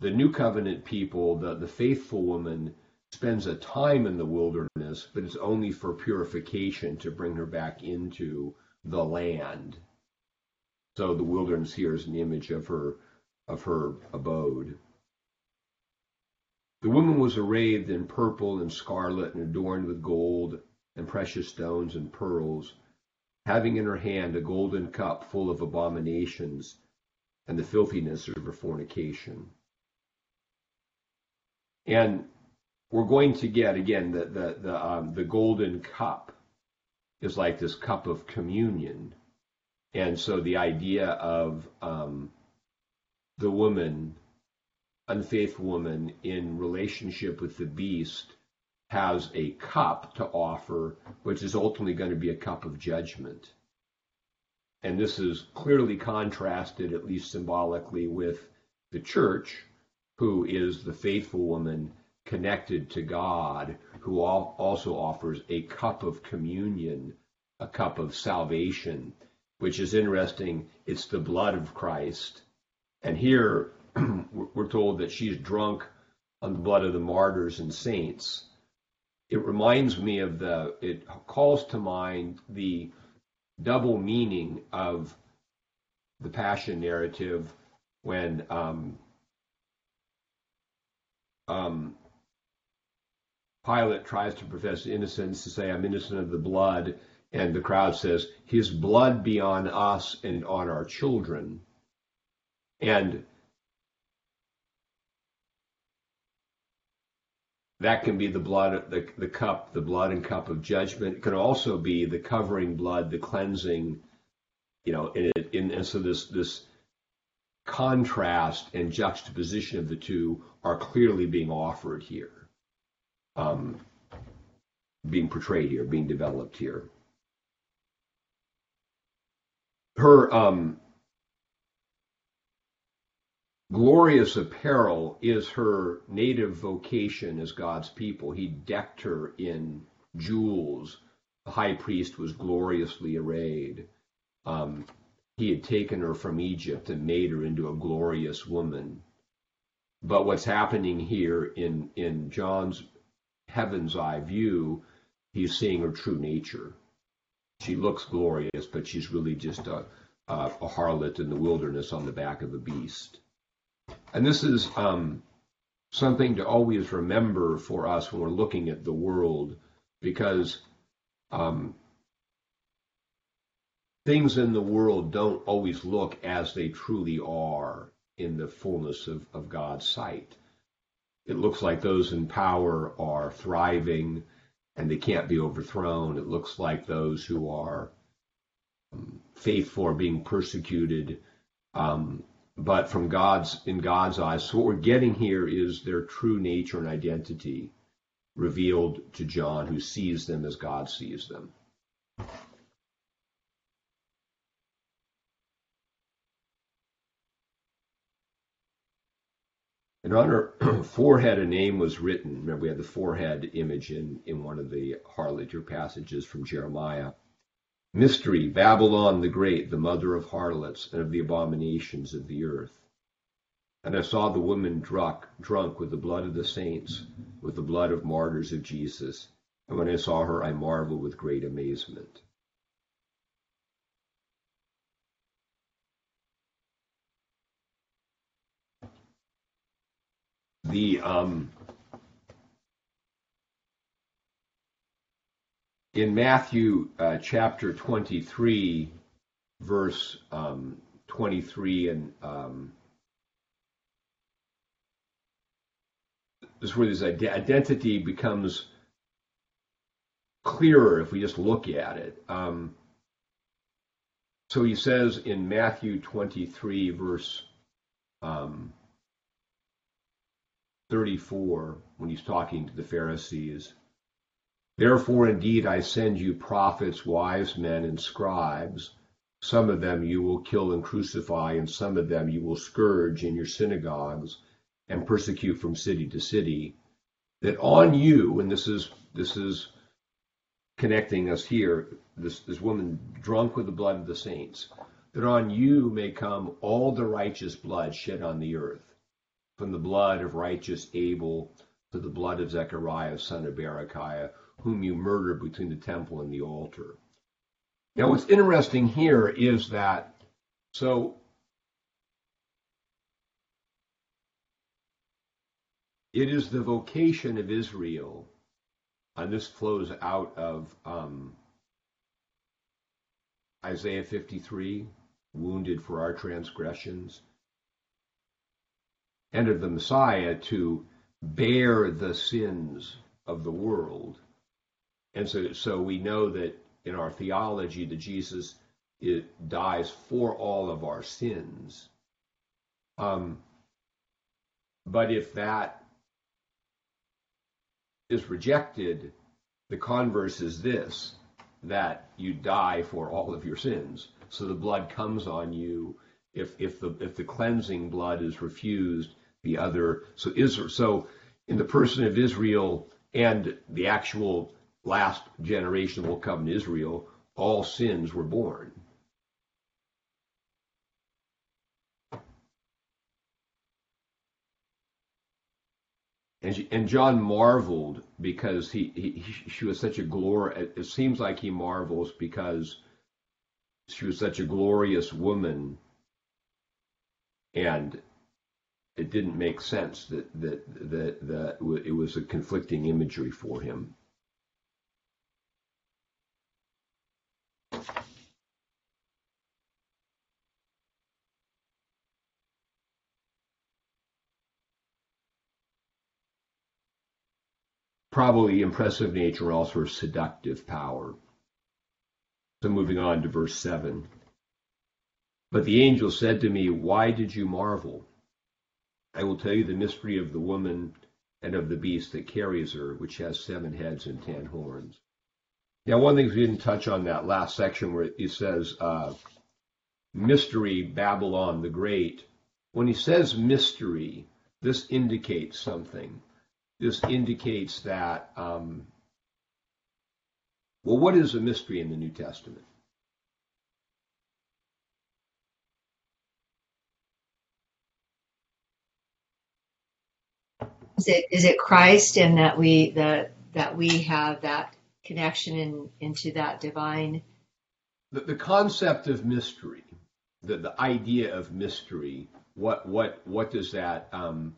the new covenant people, the, the faithful woman, spends a time in the wilderness, but it's only for purification to bring her back into the land. So the wilderness here is an image of her of her abode. The woman was arrayed in purple and scarlet and adorned with gold and precious stones and pearls, having in her hand a golden cup full of abominations and the filthiness of her fornication. And we're going to get again the the the, um, the golden cup is like this cup of communion, and so the idea of um, the woman, unfaithful woman, in relationship with the beast has a cup to offer, which is ultimately going to be a cup of judgment. And this is clearly contrasted, at least symbolically, with the church, who is the faithful woman connected to God, who also offers a cup of communion, a cup of salvation, which is interesting. It's the blood of Christ. And here we're told that she's drunk on the blood of the martyrs and saints. It reminds me of the, it calls to mind the double meaning of the Passion narrative when um, um, Pilate tries to profess innocence to say, I'm innocent of the blood, and the crowd says, His blood be on us and on our children. And that can be the blood, the, the cup, the blood and cup of judgment. It can also be the covering blood, the cleansing, you know, and so this, this contrast and juxtaposition of the two are clearly being offered here, um, being portrayed here, being developed here. Her um, glorious apparel is her native vocation as God's people. He decked her in jewels. The high priest was gloriously arrayed. Um, he had taken her from Egypt and made her into a glorious woman. But what's happening here in, in John's heaven's eye view, he's seeing her true nature. She looks glorious, but she's really just a, a, a harlot in the wilderness on the back of a beast. And this is um, something to always remember for us when we're looking at the world, because um, things in the world don't always look as they truly are in the fullness of, of God's sight. It looks like those in power are thriving and they can't be overthrown. It looks like those who are um, faithful are being persecuted. Um, but from God's in God's eyes, so what we're getting here is their true nature and identity revealed to John, who sees them as God sees them. On her forehead, a name was written. Remember, we had the forehead image in, in one of the harlotry passages from Jeremiah. Mystery, Babylon the Great, the mother of harlots and of the abominations of the earth. And I saw the woman drunk, drunk with the blood of the saints, with the blood of martyrs of Jesus. And when I saw her, I marveled with great amazement. The um, in Matthew uh, chapter 23, verse um, 23 and um, this is where this ide- identity becomes clearer if we just look at it. Um, so he says in Matthew 23, verse um, 34, when he's talking to the Pharisees, Therefore, indeed, I send you prophets, wise men, and scribes. Some of them you will kill and crucify, and some of them you will scourge in your synagogues and persecute from city to city. That on you, and this is this is connecting us here, this, this woman drunk with the blood of the saints, that on you may come all the righteous blood shed on the earth, from the blood of righteous Abel to the blood of Zechariah, son of Berechiah, whom you murdered between the temple and the altar. Now, what's interesting here is that, so it is the vocation of Israel, and this flows out of um, Isaiah 53, wounded for our transgressions, and of the Messiah to bear the sins of the world. And so, so we know that in our theology that Jesus it dies for all of our sins. Um, but if that is rejected, the converse is this that you die for all of your sins. So the blood comes on you. If if the if the cleansing blood is refused, the other so Israel so in the person of Israel and the actual last generation will come in Israel, all sins were borne. And, and John marveled because he, he she was such a glory. It seems like he marvels because she was such a glorious woman, and it didn't make sense that that that, that it was a conflicting imagery for him. probably impressive nature, also seductive power. So moving on to verse 7. But the angel said to me, Why did you marvel? I will tell you the mystery of the woman and of the beast that carries her, which has seven heads and ten horns. Now, one thing we didn't touch on that last section where he says, uh, mystery, Babylon the Great. When he says mystery, this indicates something this indicates that, um, well, what is a mystery in the New Testament? Is it is it Christ and that we that that we have that connection in, into that divine? The, the concept of mystery, the, the idea of mystery, what what what does that um,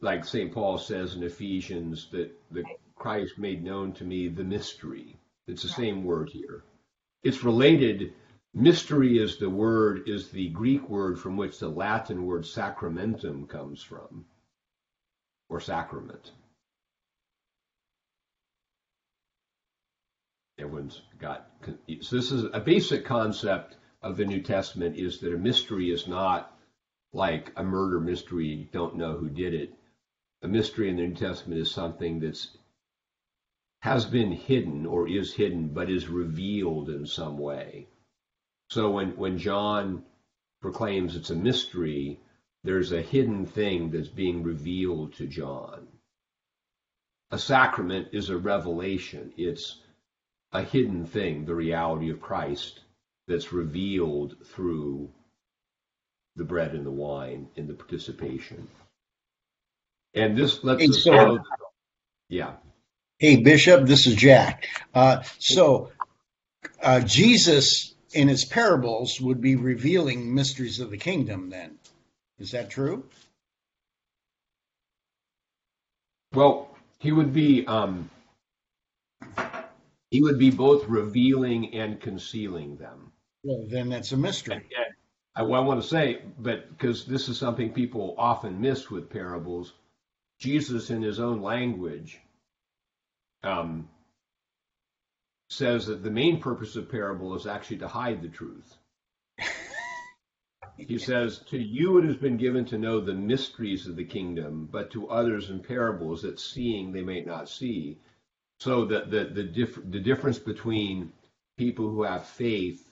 like St. Paul says in Ephesians, that the Christ made known to me the mystery. It's the same word here. It's related. Mystery is the word, is the Greek word from which the Latin word sacramentum comes from, or sacrament. Everyone's got, so this is a basic concept of the New Testament is that a mystery is not like a murder mystery, you don't know who did it a mystery in the New Testament is something that's has been hidden or is hidden, but is revealed in some way. So when, when John proclaims it's a mystery, there's a hidden thing that's being revealed to John. A sacrament is a revelation. It's a hidden thing, the reality of Christ that's revealed through the bread and the wine in the participation. And this lets Hey, us so- know. Yeah. Hey, Bishop, this is Jack. Uh, so, uh, Jesus in his parables would be revealing mysteries of the kingdom, then. Is that true? Well, he would be um, he would be both revealing and concealing them. Well, then that's a mystery. And I, I want to say, but because this is something people often miss with parables, Jesus, in his own language, um, says that the main purpose of parable is actually to hide the truth. He says, To you it has been given to know the mysteries of the kingdom, but to others in parables, that seeing they may not see. So that the, the, dif- the difference between people who have faith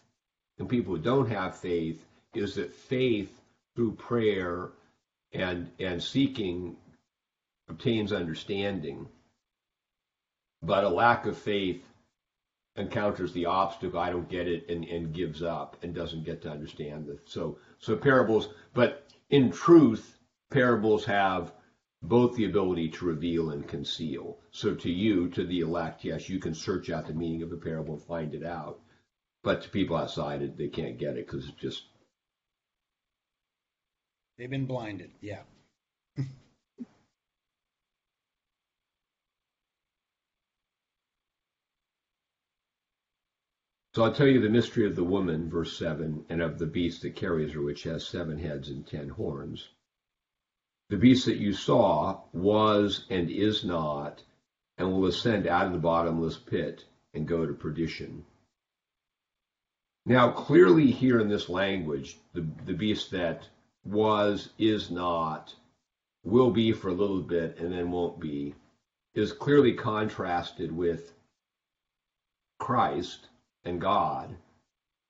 and people who don't have faith is that faith through prayer and and seeking obtains understanding. But a lack of faith encounters the obstacle, I don't get it, and, and gives up and doesn't get to understand it. So so parables, but in truth, parables have both the ability to reveal and conceal. So to you, to the elect, yes, you can search out the meaning of a parable and find it out. But to people outside, they can't get it because it's just They've been blinded. Yeah. So I'll tell you the mystery of the woman, verse 7, and of the beast that carries her, which has seven heads and ten horns. The beast that you saw was and is not, and will ascend out of the bottomless pit and go to perdition. Now, clearly, here in this language, the, the beast that was, is not, will be for a little bit, and then won't be, is clearly contrasted with Christ and God,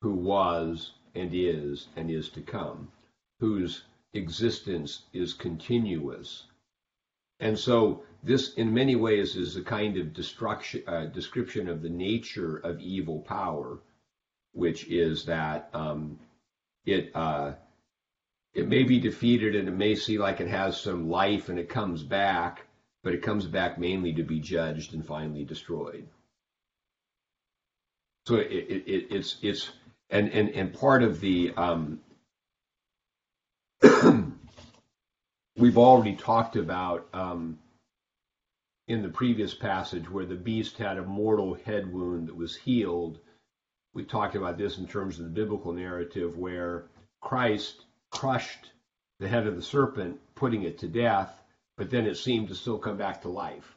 who was and is and is to come, whose existence is continuous. And so, this, in many ways, is a kind of uh, description of the nature of evil power, which is that um, it uh, it may be defeated and it may seem like it has some life and it comes back, but it comes back mainly to be judged and finally destroyed. So it, it, it, it's it's and and and part of the um, we've already talked about um, in the previous passage where the beast had a mortal head wound that was healed. We talked about this in terms of the biblical narrative where Christ crushed the head of the serpent, putting it to death, but then it seemed to still come back to life.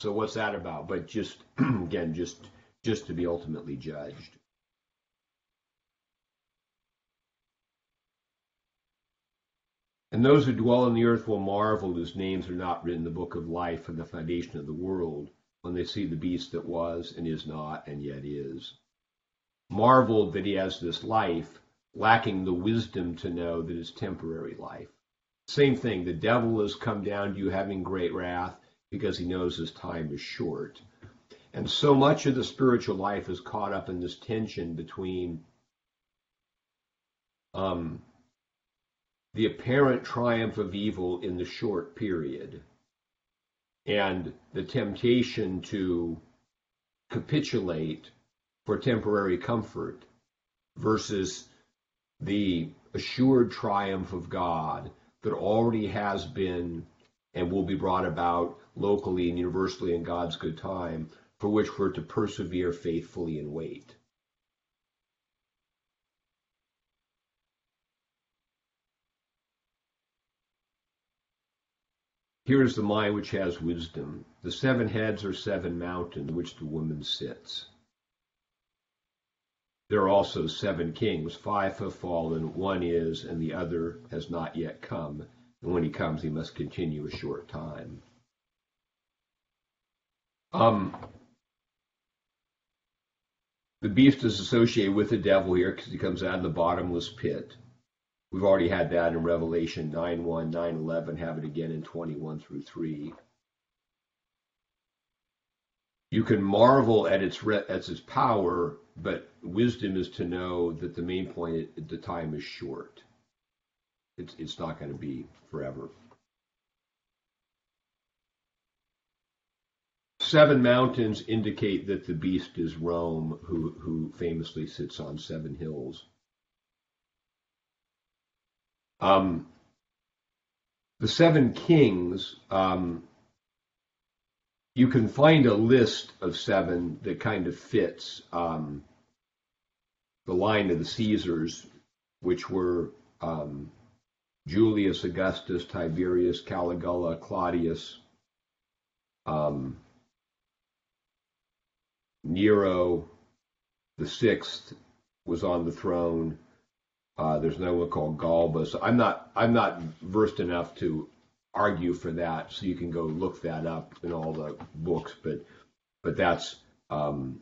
So what's that about? But just again, just just to be ultimately judged. And those who dwell on the earth will marvel whose names are not written in the book of life from the foundation of the world when they see the beast that was and is not and yet is. Marveled that he has this life, lacking the wisdom to know that it's temporary life. Same thing, the devil has come down to you having great wrath because he knows his time is short. And so much of the spiritual life is caught up in this tension between um, the apparent triumph of evil in the short period and the temptation to capitulate for temporary comfort versus the assured triumph of God that already has been and will be brought about locally and universally in God's good time, for which we're to persevere faithfully and wait. Here is the mind which has wisdom. The seven heads are seven mountains which the woman sits. There are also seven kings. Five have fallen, one is, and the other has not yet come. And when he comes, he must continue a short time. Um, the beast is associated with the devil here because he comes out of the bottomless pit. We've already had that in Revelation 9 1, 9 11, have it again in 21 through 3. You can marvel at its, re- at its power, but wisdom is to know that the main point the time is short. It's, it's not going to be forever. Seven mountains indicate that the beast is Rome, who, who famously sits on seven hills. Um, the seven kings, um, you can find a list of seven that kind of fits um, the line of the Caesars, which were um, Julius Augustus, Tiberius, Caligula, Claudius, um, Nero the sixth was on the throne. Uh, there's no one called Galba. So I'm not I'm not versed enough to argue for that. So you can go look that up in all the books. But but that's um,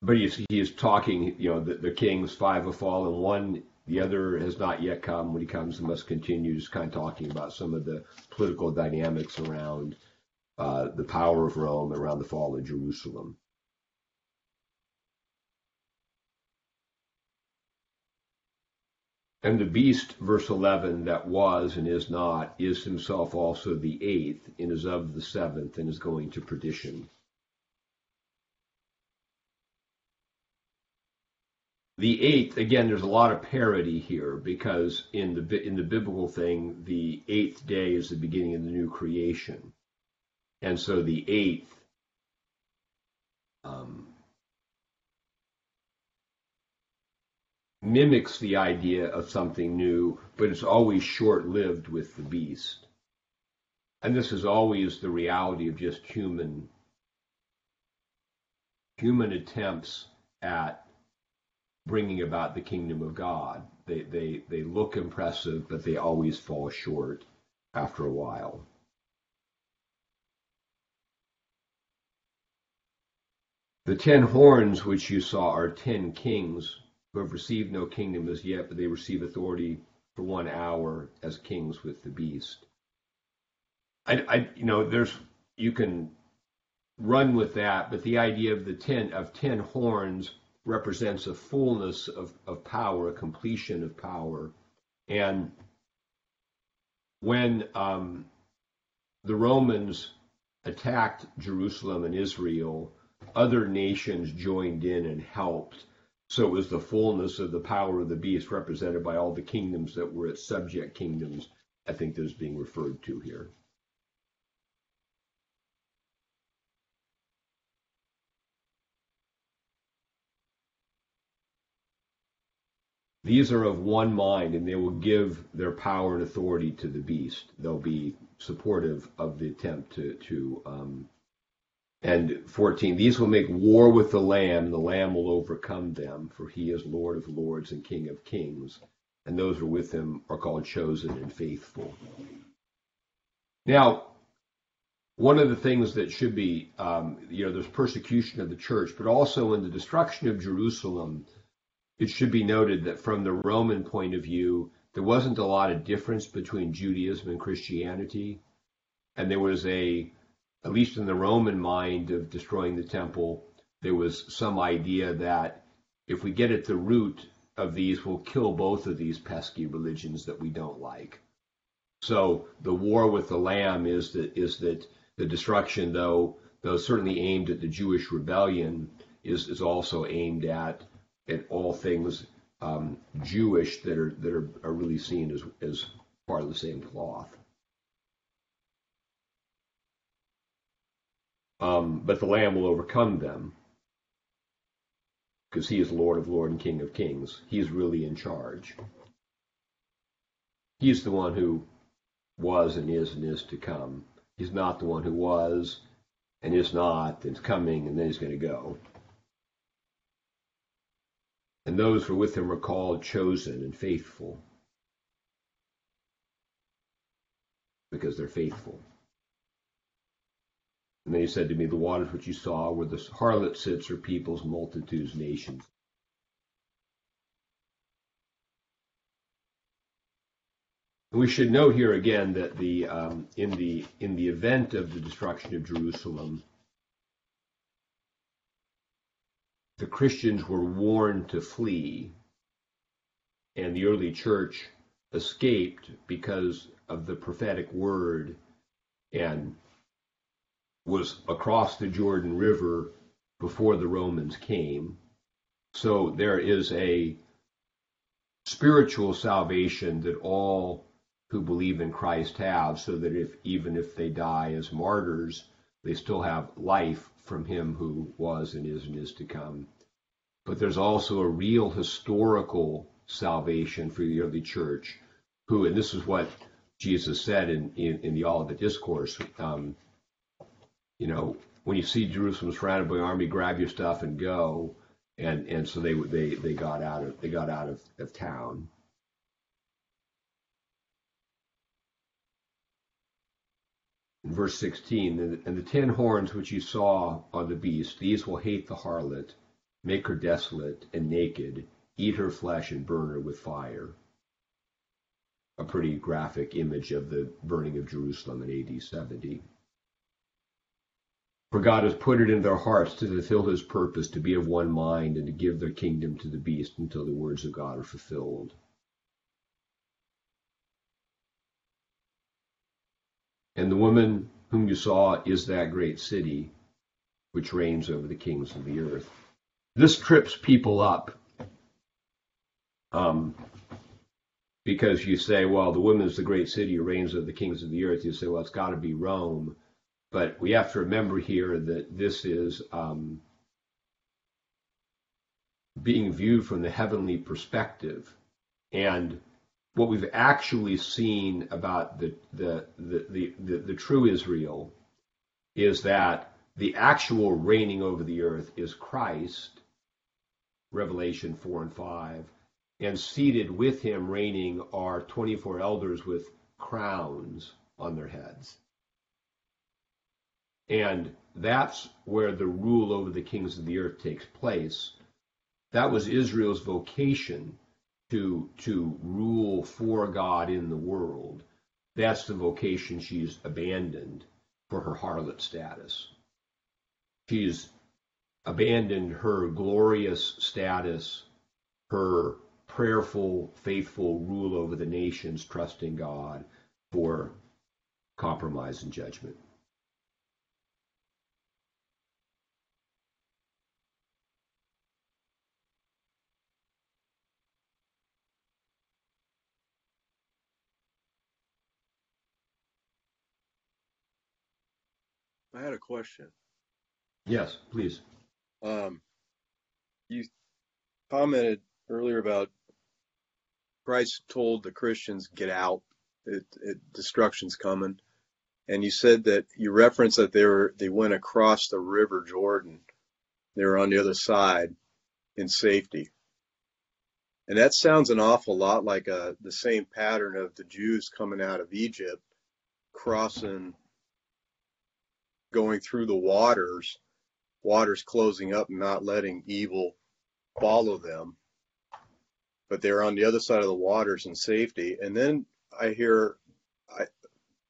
but he is, he is talking. You know, the, the kings five have fallen. One the other has not yet come. When he comes, he must continue. Just kind of talking about some of the political dynamics around uh, the power of Rome around the fall of Jerusalem. And the beast, verse 11, that was and is not, is himself also the eighth, and is of the seventh, and is going to perdition. The eighth, again, there's a lot of parity here because in the in the biblical thing, the eighth day is the beginning of the new creation, and so the eighth um, mimics the idea of something new, but it's always short-lived with the beast, and this is always the reality of just human human attempts at bringing about the kingdom of God. They, they, they look impressive, but they always fall short after a while. The ten horns which you saw are ten kings who have received no kingdom as yet, but they receive authority for one hour as kings with the beast. I, I you know, there's you can run with that, but the idea of the ten of ten horns represents a fullness of, of power, a completion of power. And when um, the Romans attacked Jerusalem and Israel, other nations joined in and helped. So it was the fullness of the power of the beast represented by all the kingdoms that were its subject kingdoms, I think that is being referred to here. These are of one mind, and they will give their power and authority to the beast. They'll be supportive of the attempt to, to um, and 14, these will make war with the Lamb, the Lamb will overcome them, for he is Lord of lords and King of kings, and those who are with him are called chosen and faithful. Now, one of the things that should be, um, you know, there's persecution of the church, but also in the destruction of Jerusalem, it should be noted that from the Roman point of view, there wasn't a lot of difference between Judaism and Christianity. And there was a, at least in the Roman mind of destroying the temple, there was some idea that if we get at the root of these, we'll kill both of these pesky religions that we don't like. So the war with the Lamb is that is that the destruction, though though certainly aimed at the Jewish rebellion, is is also aimed at at all things um, Jewish that are that are, are really seen as as part of the same cloth. Um, but the Lamb will overcome them because He is Lord of Lords and King of Kings. He is really in charge. He's the one who was and is and is to come. He's not the one who was and is not and is coming and then he's going to go. And those who were with him were called chosen and faithful because they're faithful. And then he said to me, The waters which you saw where the harlot sits are peoples, multitudes, nations. We should note here again that the um, in the in the event of the destruction of Jerusalem, the Christians were warned to flee, and the early church escaped because of the prophetic word and was across the Jordan River before the Romans came. So there is a spiritual salvation that all who believe in Christ have, so that if even if they die as martyrs, they still have life from him who was and is and is to come. but there's also a real historical salvation for the early church, who, and this is what Jesus said in, in, in the Olivet Discourse, um, you know, when you see Jerusalem surrounded by army, grab your stuff and go. And, and so they, they, they got out of, they got out of, of town. In verse 16, and, the ten horns which you saw on the beast, these will hate the harlot, make her desolate and naked, eat her flesh and burn her with fire. A pretty graphic image of the burning of Jerusalem in AD 70. For God has put it in their hearts to fulfill his purpose, to be of one mind, and to give their kingdom to the beast until the words of God are fulfilled. And the woman whom you saw is that great city which reigns over the kings of the earth. This trips people up um, because you say, well, the woman is the great city who reigns over the kings of the earth. You say, well, it's got to be Rome. But we have to remember here that this is um, being viewed from the heavenly perspective. And what we've actually seen about the, the, the, the, the, true Israel is that the actual reigning over the earth is Christ, Revelation 4 and 5, and seated with him reigning are 24 elders with crowns on their heads. And that's where the rule over the kings of the earth takes place. That was Israel's vocation to, to rule for God in the world. That's the vocation she's abandoned for her harlot status. She's abandoned her glorious status, her prayerful, faithful rule over the nations, trusting God for compromise and judgment. Had a question. Yes, please. Um, you commented earlier about Christ told the Christians, "Get out, it, it, destruction's coming," and you said that you referenced that they were they went across the River Jordan. They were on the other side in safety, and that sounds an awful lot like a, uh, the same pattern of the Jews coming out of Egypt, crossing going through the waters, waters closing up and not letting evil follow them. But they're on the other side of the waters in safety. And then I hear, I,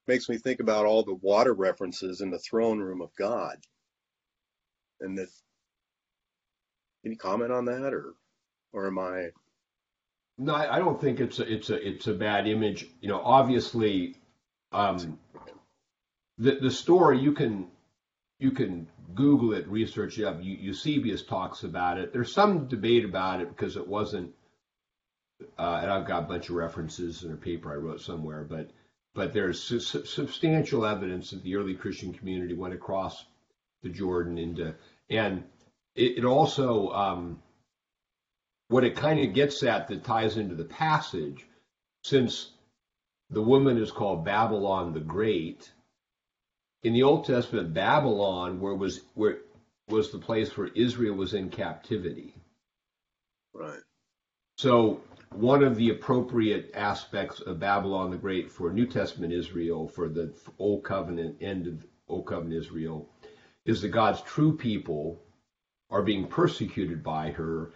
makes me think about all the water references in the throne room of God. And that, any comment on that, or, or am I? No, I don't think it's a, it's a it's a bad image. You know, obviously, um, the the story you can you can Google it, research it up. Eusebius talks about it. There's some debate about it because it wasn't, uh, and I've got a bunch of references in a paper I wrote somewhere, but but there's su- substantial evidence that the early Christian community went across the Jordan into, and it, it also um, what it kind of gets at that ties into the passage, since the woman is called Babylon the Great in the Old Testament, Babylon, where was where was the place where Israel was in captivity. Right. So one of the appropriate aspects of Babylon the Great for New Testament Israel, for the Old Covenant end of Old Covenant Israel, is that God's true people are being persecuted by her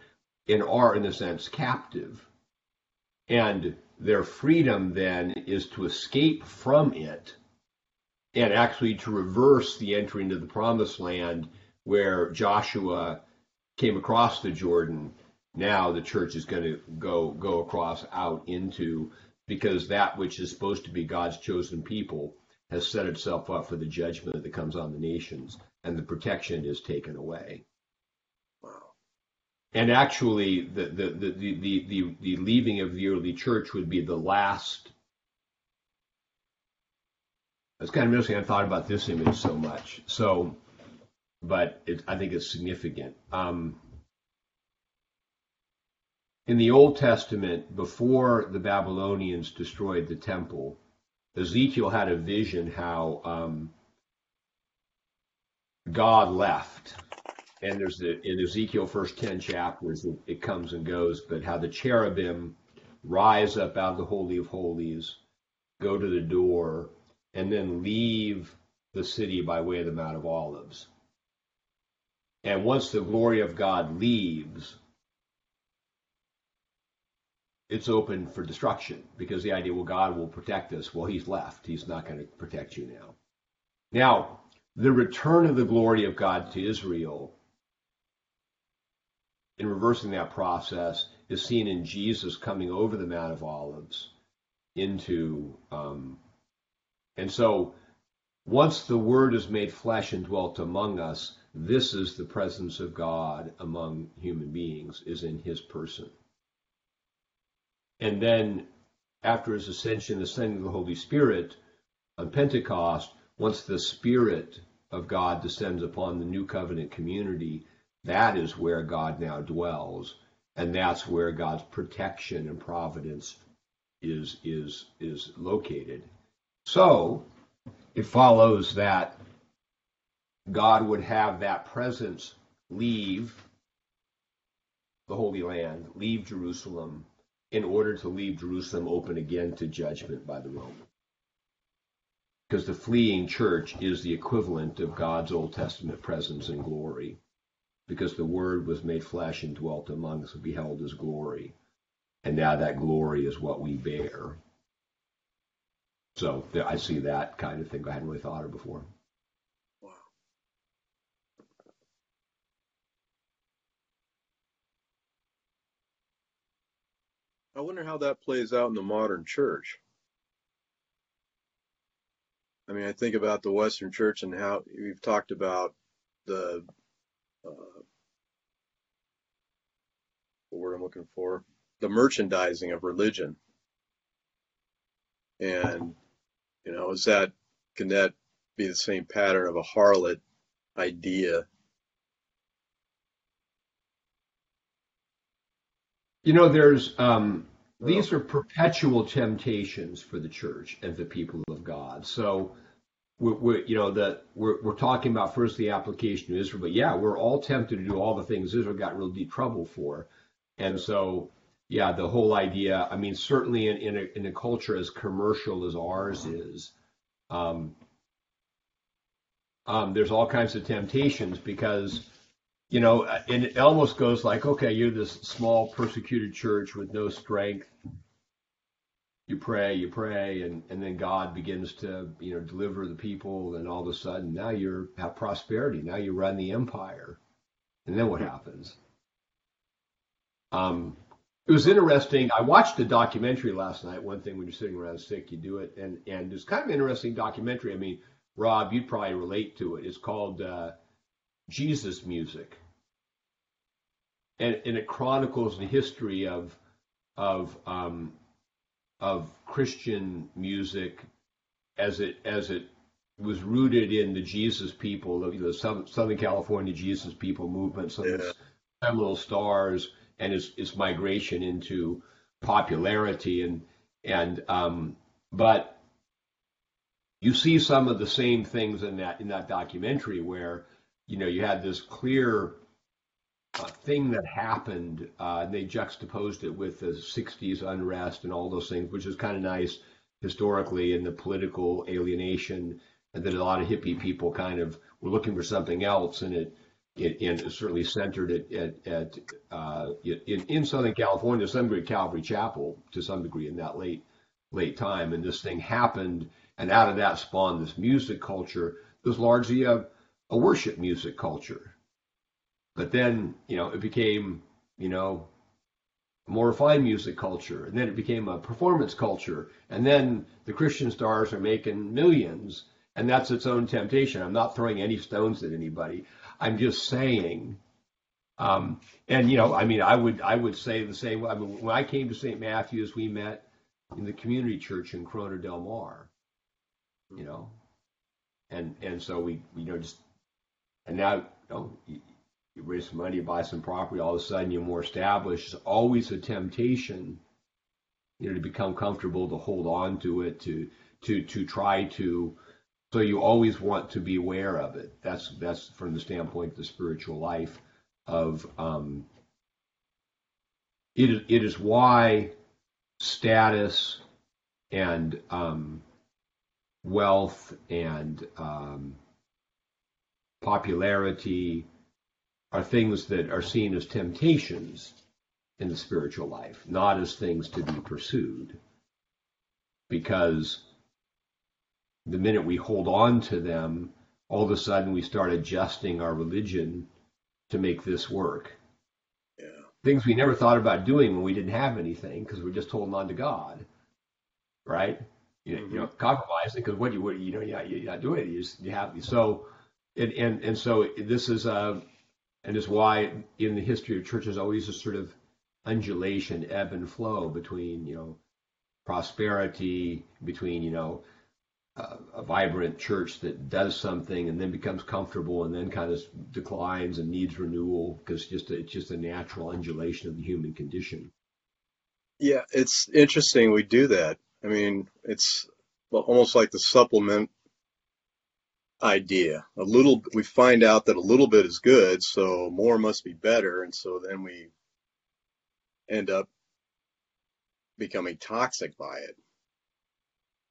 and are, in a sense, captive. And their freedom then is to escape from it and actually to reverse the entry into the promised land where Joshua came across the Jordan. Now the church is going to go go across out into because that which is supposed to be God's chosen people has set itself up for the judgment that comes on the nations, and the protection is taken away. Wow. And actually, the the, the, the, the, the leaving of the early church would be the last it's kind of interesting. I thought about this image so much. So, but it, I think it's significant. Um, in the Old Testament, before the Babylonians destroyed the temple, Ezekiel had a vision how um, God left. And there's the in Ezekiel first ten chapters it, it comes and goes, but how the cherubim rise up out of the holy of holies, go to the door, and then leave the city by way of the Mount of Olives. And once the glory of God leaves, it's open for destruction because the idea, well, God will protect us. Well, he's left. He's not going to protect you now. Now, the return of the glory of God to Israel in reversing that process is seen in Jesus coming over the Mount of Olives into, um, and so once the Word is made flesh and dwelt among us, this is the presence of God among human beings, is in His person. And then after his ascension, the sending of the Holy Spirit on Pentecost, once the Spirit of God descends upon the new covenant community, that is where God now dwells. And that's where God's protection and providence is, is, is located. So it follows that God would have that presence leave the Holy Land, leave Jerusalem, in order to leave Jerusalem open again to judgment by the Romans. Because the fleeing church is the equivalent of God's Old Testament presence and glory. Because the Word was made flesh and dwelt among us and beheld his glory. And now that glory is what we bear. So I see that kind of thing. I hadn't really thought of before. Wow. I wonder how that plays out in the modern church. I mean, I think about the Western church and how we've talked about the uh, word I'm looking for, the merchandising of religion. And you know, is that can that be the same pattern of a harlot idea? You know, there's um, these are perpetual temptations for the church and the people of God. So, we're, we're you know that we're we're talking about first the application of Israel, but yeah, we're all tempted to do all the things Israel got real deep trouble for, and so yeah, the whole idea. I mean, certainly in in a, in a culture as commercial as ours is, um, um, there's all kinds of temptations because you know, and it almost goes like, okay, you're this small persecuted church with no strength. You pray, you pray, and, and then God begins to, you know, deliver the people, and all of a sudden now you have prosperity. Now you run the empire. And then what happens? Um, it was interesting. I watched a documentary last night. One thing when you're sitting around sick, you do it, and and it's kind of an interesting documentary. I mean, Rob, you'd probably relate to it. It's called uh, Jesus Music, and and it chronicles the history of of um, of Christian music as it as it was rooted in the Jesus people, the, the Southern California Jesus people movement, some Yeah. seminal stars, and its its migration into popularity and and um, but you see some of the same things in that in that documentary where you know you had this clear uh, thing that happened uh, and they juxtaposed it with the 60s unrest and all those things which is kind of nice historically and the political alienation and that a lot of hippie people kind of were looking for something else and it and certainly centered it at, at uh, in, in Southern California, some degree, Calvary Chapel, to some degree, in that late late time. And this thing happened, and out of that spawned this music culture. It was largely a, a worship music culture. But then, you know, it became, you know, more refined music culture, and then it became a performance culture, and then the Christian stars are making millions, and that's its own temptation. I'm not throwing any stones at anybody. I'm just saying, um, and you know, I mean, I would I would say the same. I mean, when I came to St. Matthew's, we met in the community church in Corona Del Mar, you know, and and so we you know just and now you know, you raise some money, you buy some property, all of a sudden you're more established. It's always a temptation, you know, to become comfortable, to hold on to it, to to to try to. So you always want to be aware of it. That's that's from the standpoint of the spiritual life of um, it is it is why status and um, wealth and um, popularity are things that are seen as temptations in the spiritual life, not as things to be pursued. Because the minute we hold on to them, all of a sudden we start adjusting our religion to make this work. Yeah. Things we never thought about doing when we didn't have anything because we're just holding on to God, right? You, you know, compromising because what you what you know you're not, you're not doing it. You just you have so, and and and so this is uh, and is why in the history of churches always a sort of undulation, ebb and flow between you know prosperity, between you know a, vibrant church that does something and then becomes comfortable and then kind of declines and needs renewal because just it's just a natural undulation of the human condition. Yeah, it's interesting we do that. I mean, it's almost like the supplement idea. A little, we find out that a little bit is good, so more must be better, and so then we end up becoming toxic by it.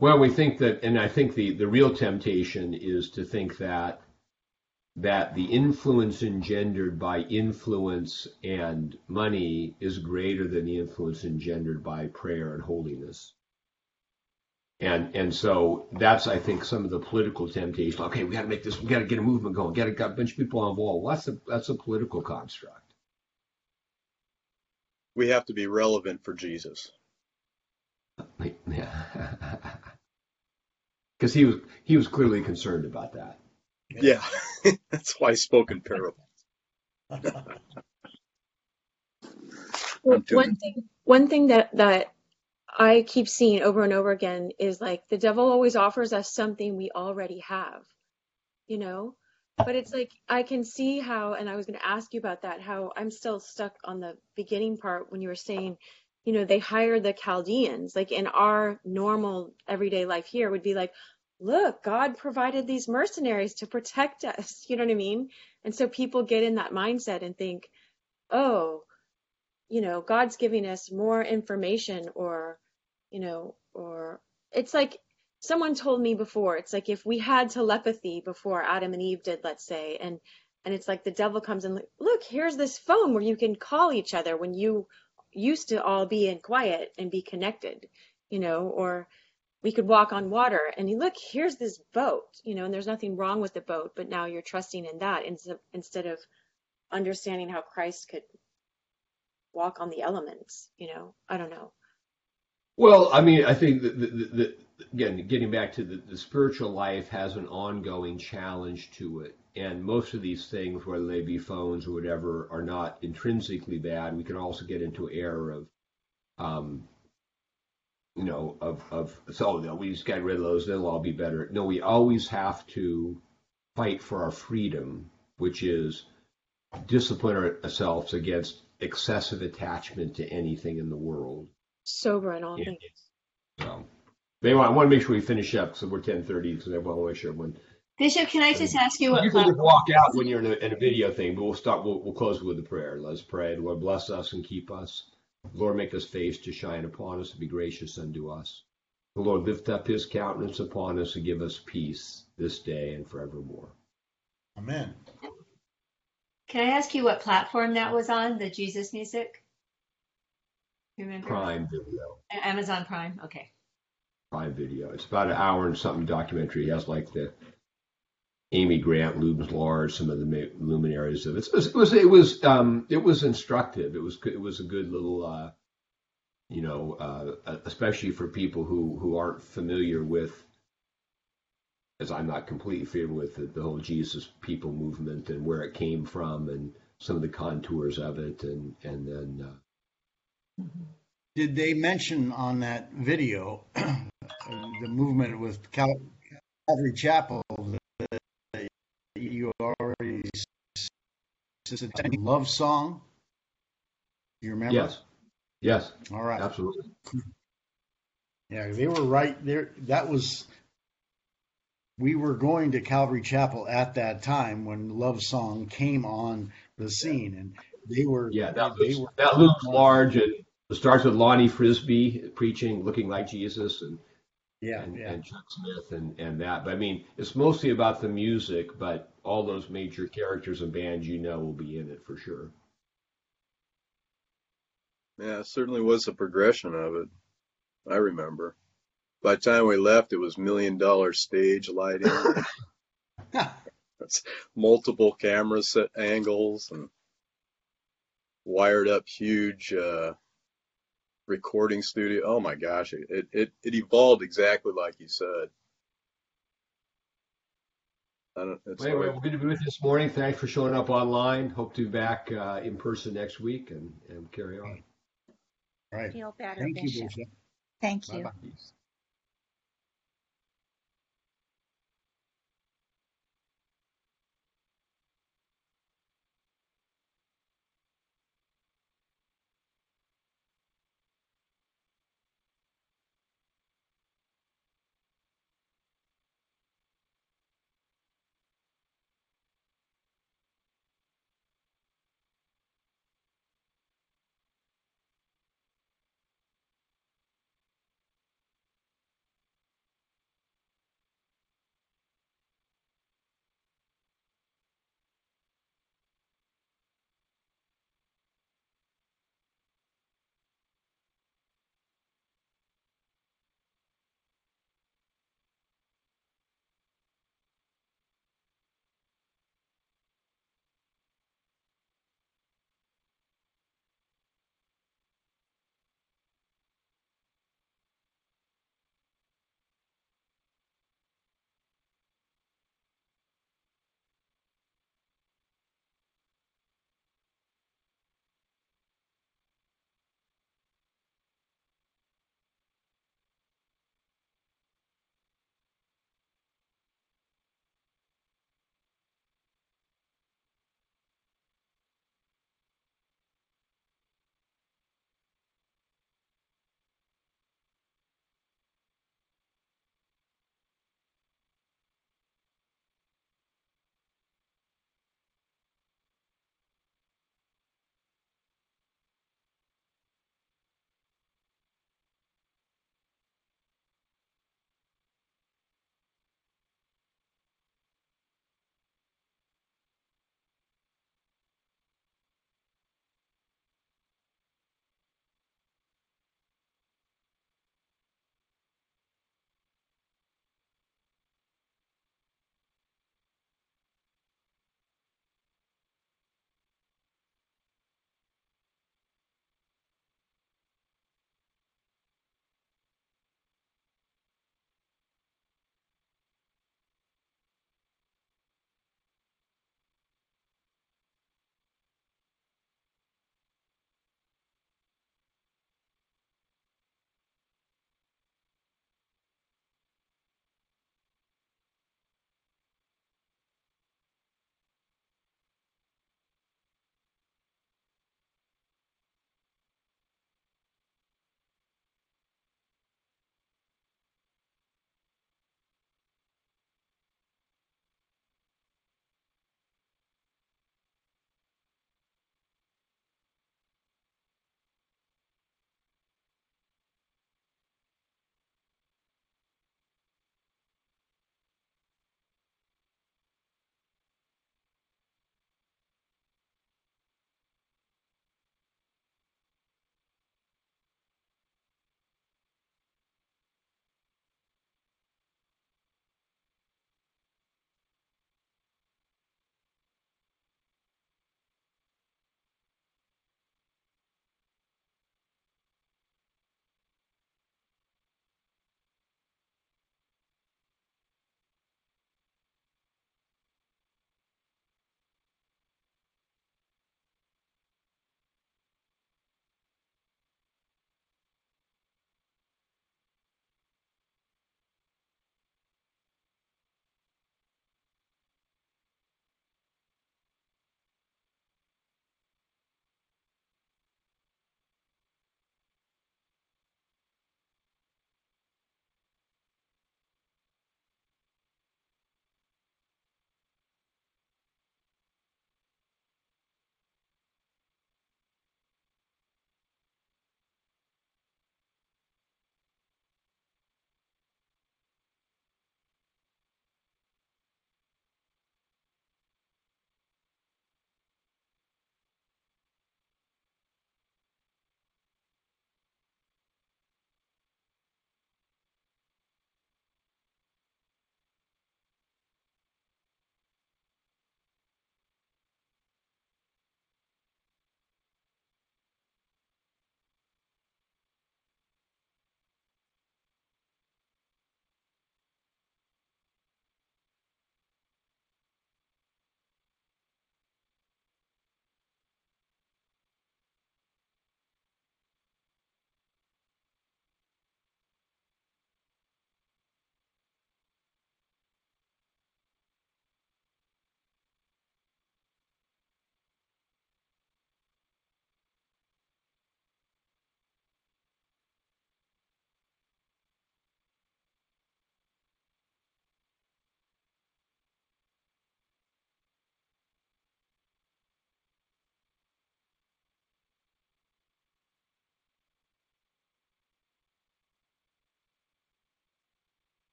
Well, we think that, and I think the, the real temptation is to think that that the influence engendered by influence and money is greater than the influence engendered by prayer and holiness. And and so that's I think some of the political temptation. Okay, we got to make this. We got to get a movement going. Get a, got a bunch of people involved. Well, that's a that's a political construct. We have to be relevant for Jesus. Yeah, because he was he was clearly concerned about that. Yeah, that's why I spoke in parables. Well, one thing, one thing that that I keep seeing over and over again is like the devil always offers us something we already have, you know? But it's like I can see how, and I was going to ask you about that, how I'm still stuck on the beginning part when you were saying, you know, they hire the Chaldeans. Like in our normal everyday life here would be like, look, God provided these mercenaries to protect us. You know what I mean? And so people get in that mindset and think, oh, you know, God's giving us more information or, you know, or it's like someone told me before, it's like if we had telepathy before Adam and Eve did, let's say, and and it's like the devil comes and look, here's this phone where you can call each other when you used to all be in quiet and be connected, you know, or we could walk on water and you look, here's this boat, you know, and there's nothing wrong with the boat, but now you're trusting in that instead of understanding how Christ could walk on the elements, you know? I don't know. Well, I mean, I think that, that, that again, getting back to the, the spiritual life has an ongoing challenge to it. And most of these things, whether they be phones or whatever, are not intrinsically bad. We can also get into error of, um, you know, of, of so no, we just got rid of those, then it'll all be better. No, we always have to fight for our freedom, which is discipline ourselves against excessive attachment to anything in the world. Sober in all Yeah. things. So, anyway, I want to make sure we finish up because we're 10:30. Because I want to make sure everyone. Bishop, can I just ask you what You can just platform? walk out when you're in a, in a video thing, but we'll start. We'll, we'll close with a prayer. Let's pray. Lord, bless us and keep us. Lord, make His face to shine upon us and be gracious unto us. The Lord lift up His countenance upon us and give us peace this day and forevermore. Amen. Can I ask you what platform that was on? The Jesus music? You Remember? Prime Video. Amazon Prime. Okay. Video. It's about an hour and something documentary. It has like the Amy Grant, Lubens Lars, some of the luminaries of it. It was it was it was, um, it was instructive. It was it was a good little uh, you know uh, especially for people who who aren't familiar with as I'm not completely familiar with the, the whole Jesus people movement and where it came from and some of the contours of it and and then uh, Did they mention on that video the movement with Cal- Calvary Chapel that you already Love Song. You remember? Yes. Yes, All right. absolutely. Yeah, they were right there. That was. We were going to Calvary Chapel at that time when Love Song came on the scene, and they were. Yeah, that they looks, were. that looks large, and it starts with Lonnie Frisbee preaching, looking like Jesus, and Yeah, and, yeah. and Chuck Smith and, and that. But I mean, it's mostly about the music, but all those major characters and bands you know will be in it for sure. Yeah, it certainly was a progression of it. I remember. By the time we left, it was million dollar stage lighting, It's multiple camera set angles, and wired up huge uh, recording studio. Oh my gosh, it, it it evolved exactly like you said. I don't. It's anyway, we're good to be with you this morning. Thanks for showing up online. Hope to be back uh, in person next week and, and carry on. Right. Feel better, Thank you, Bishop. Bishop. Thank you. Bye-bye.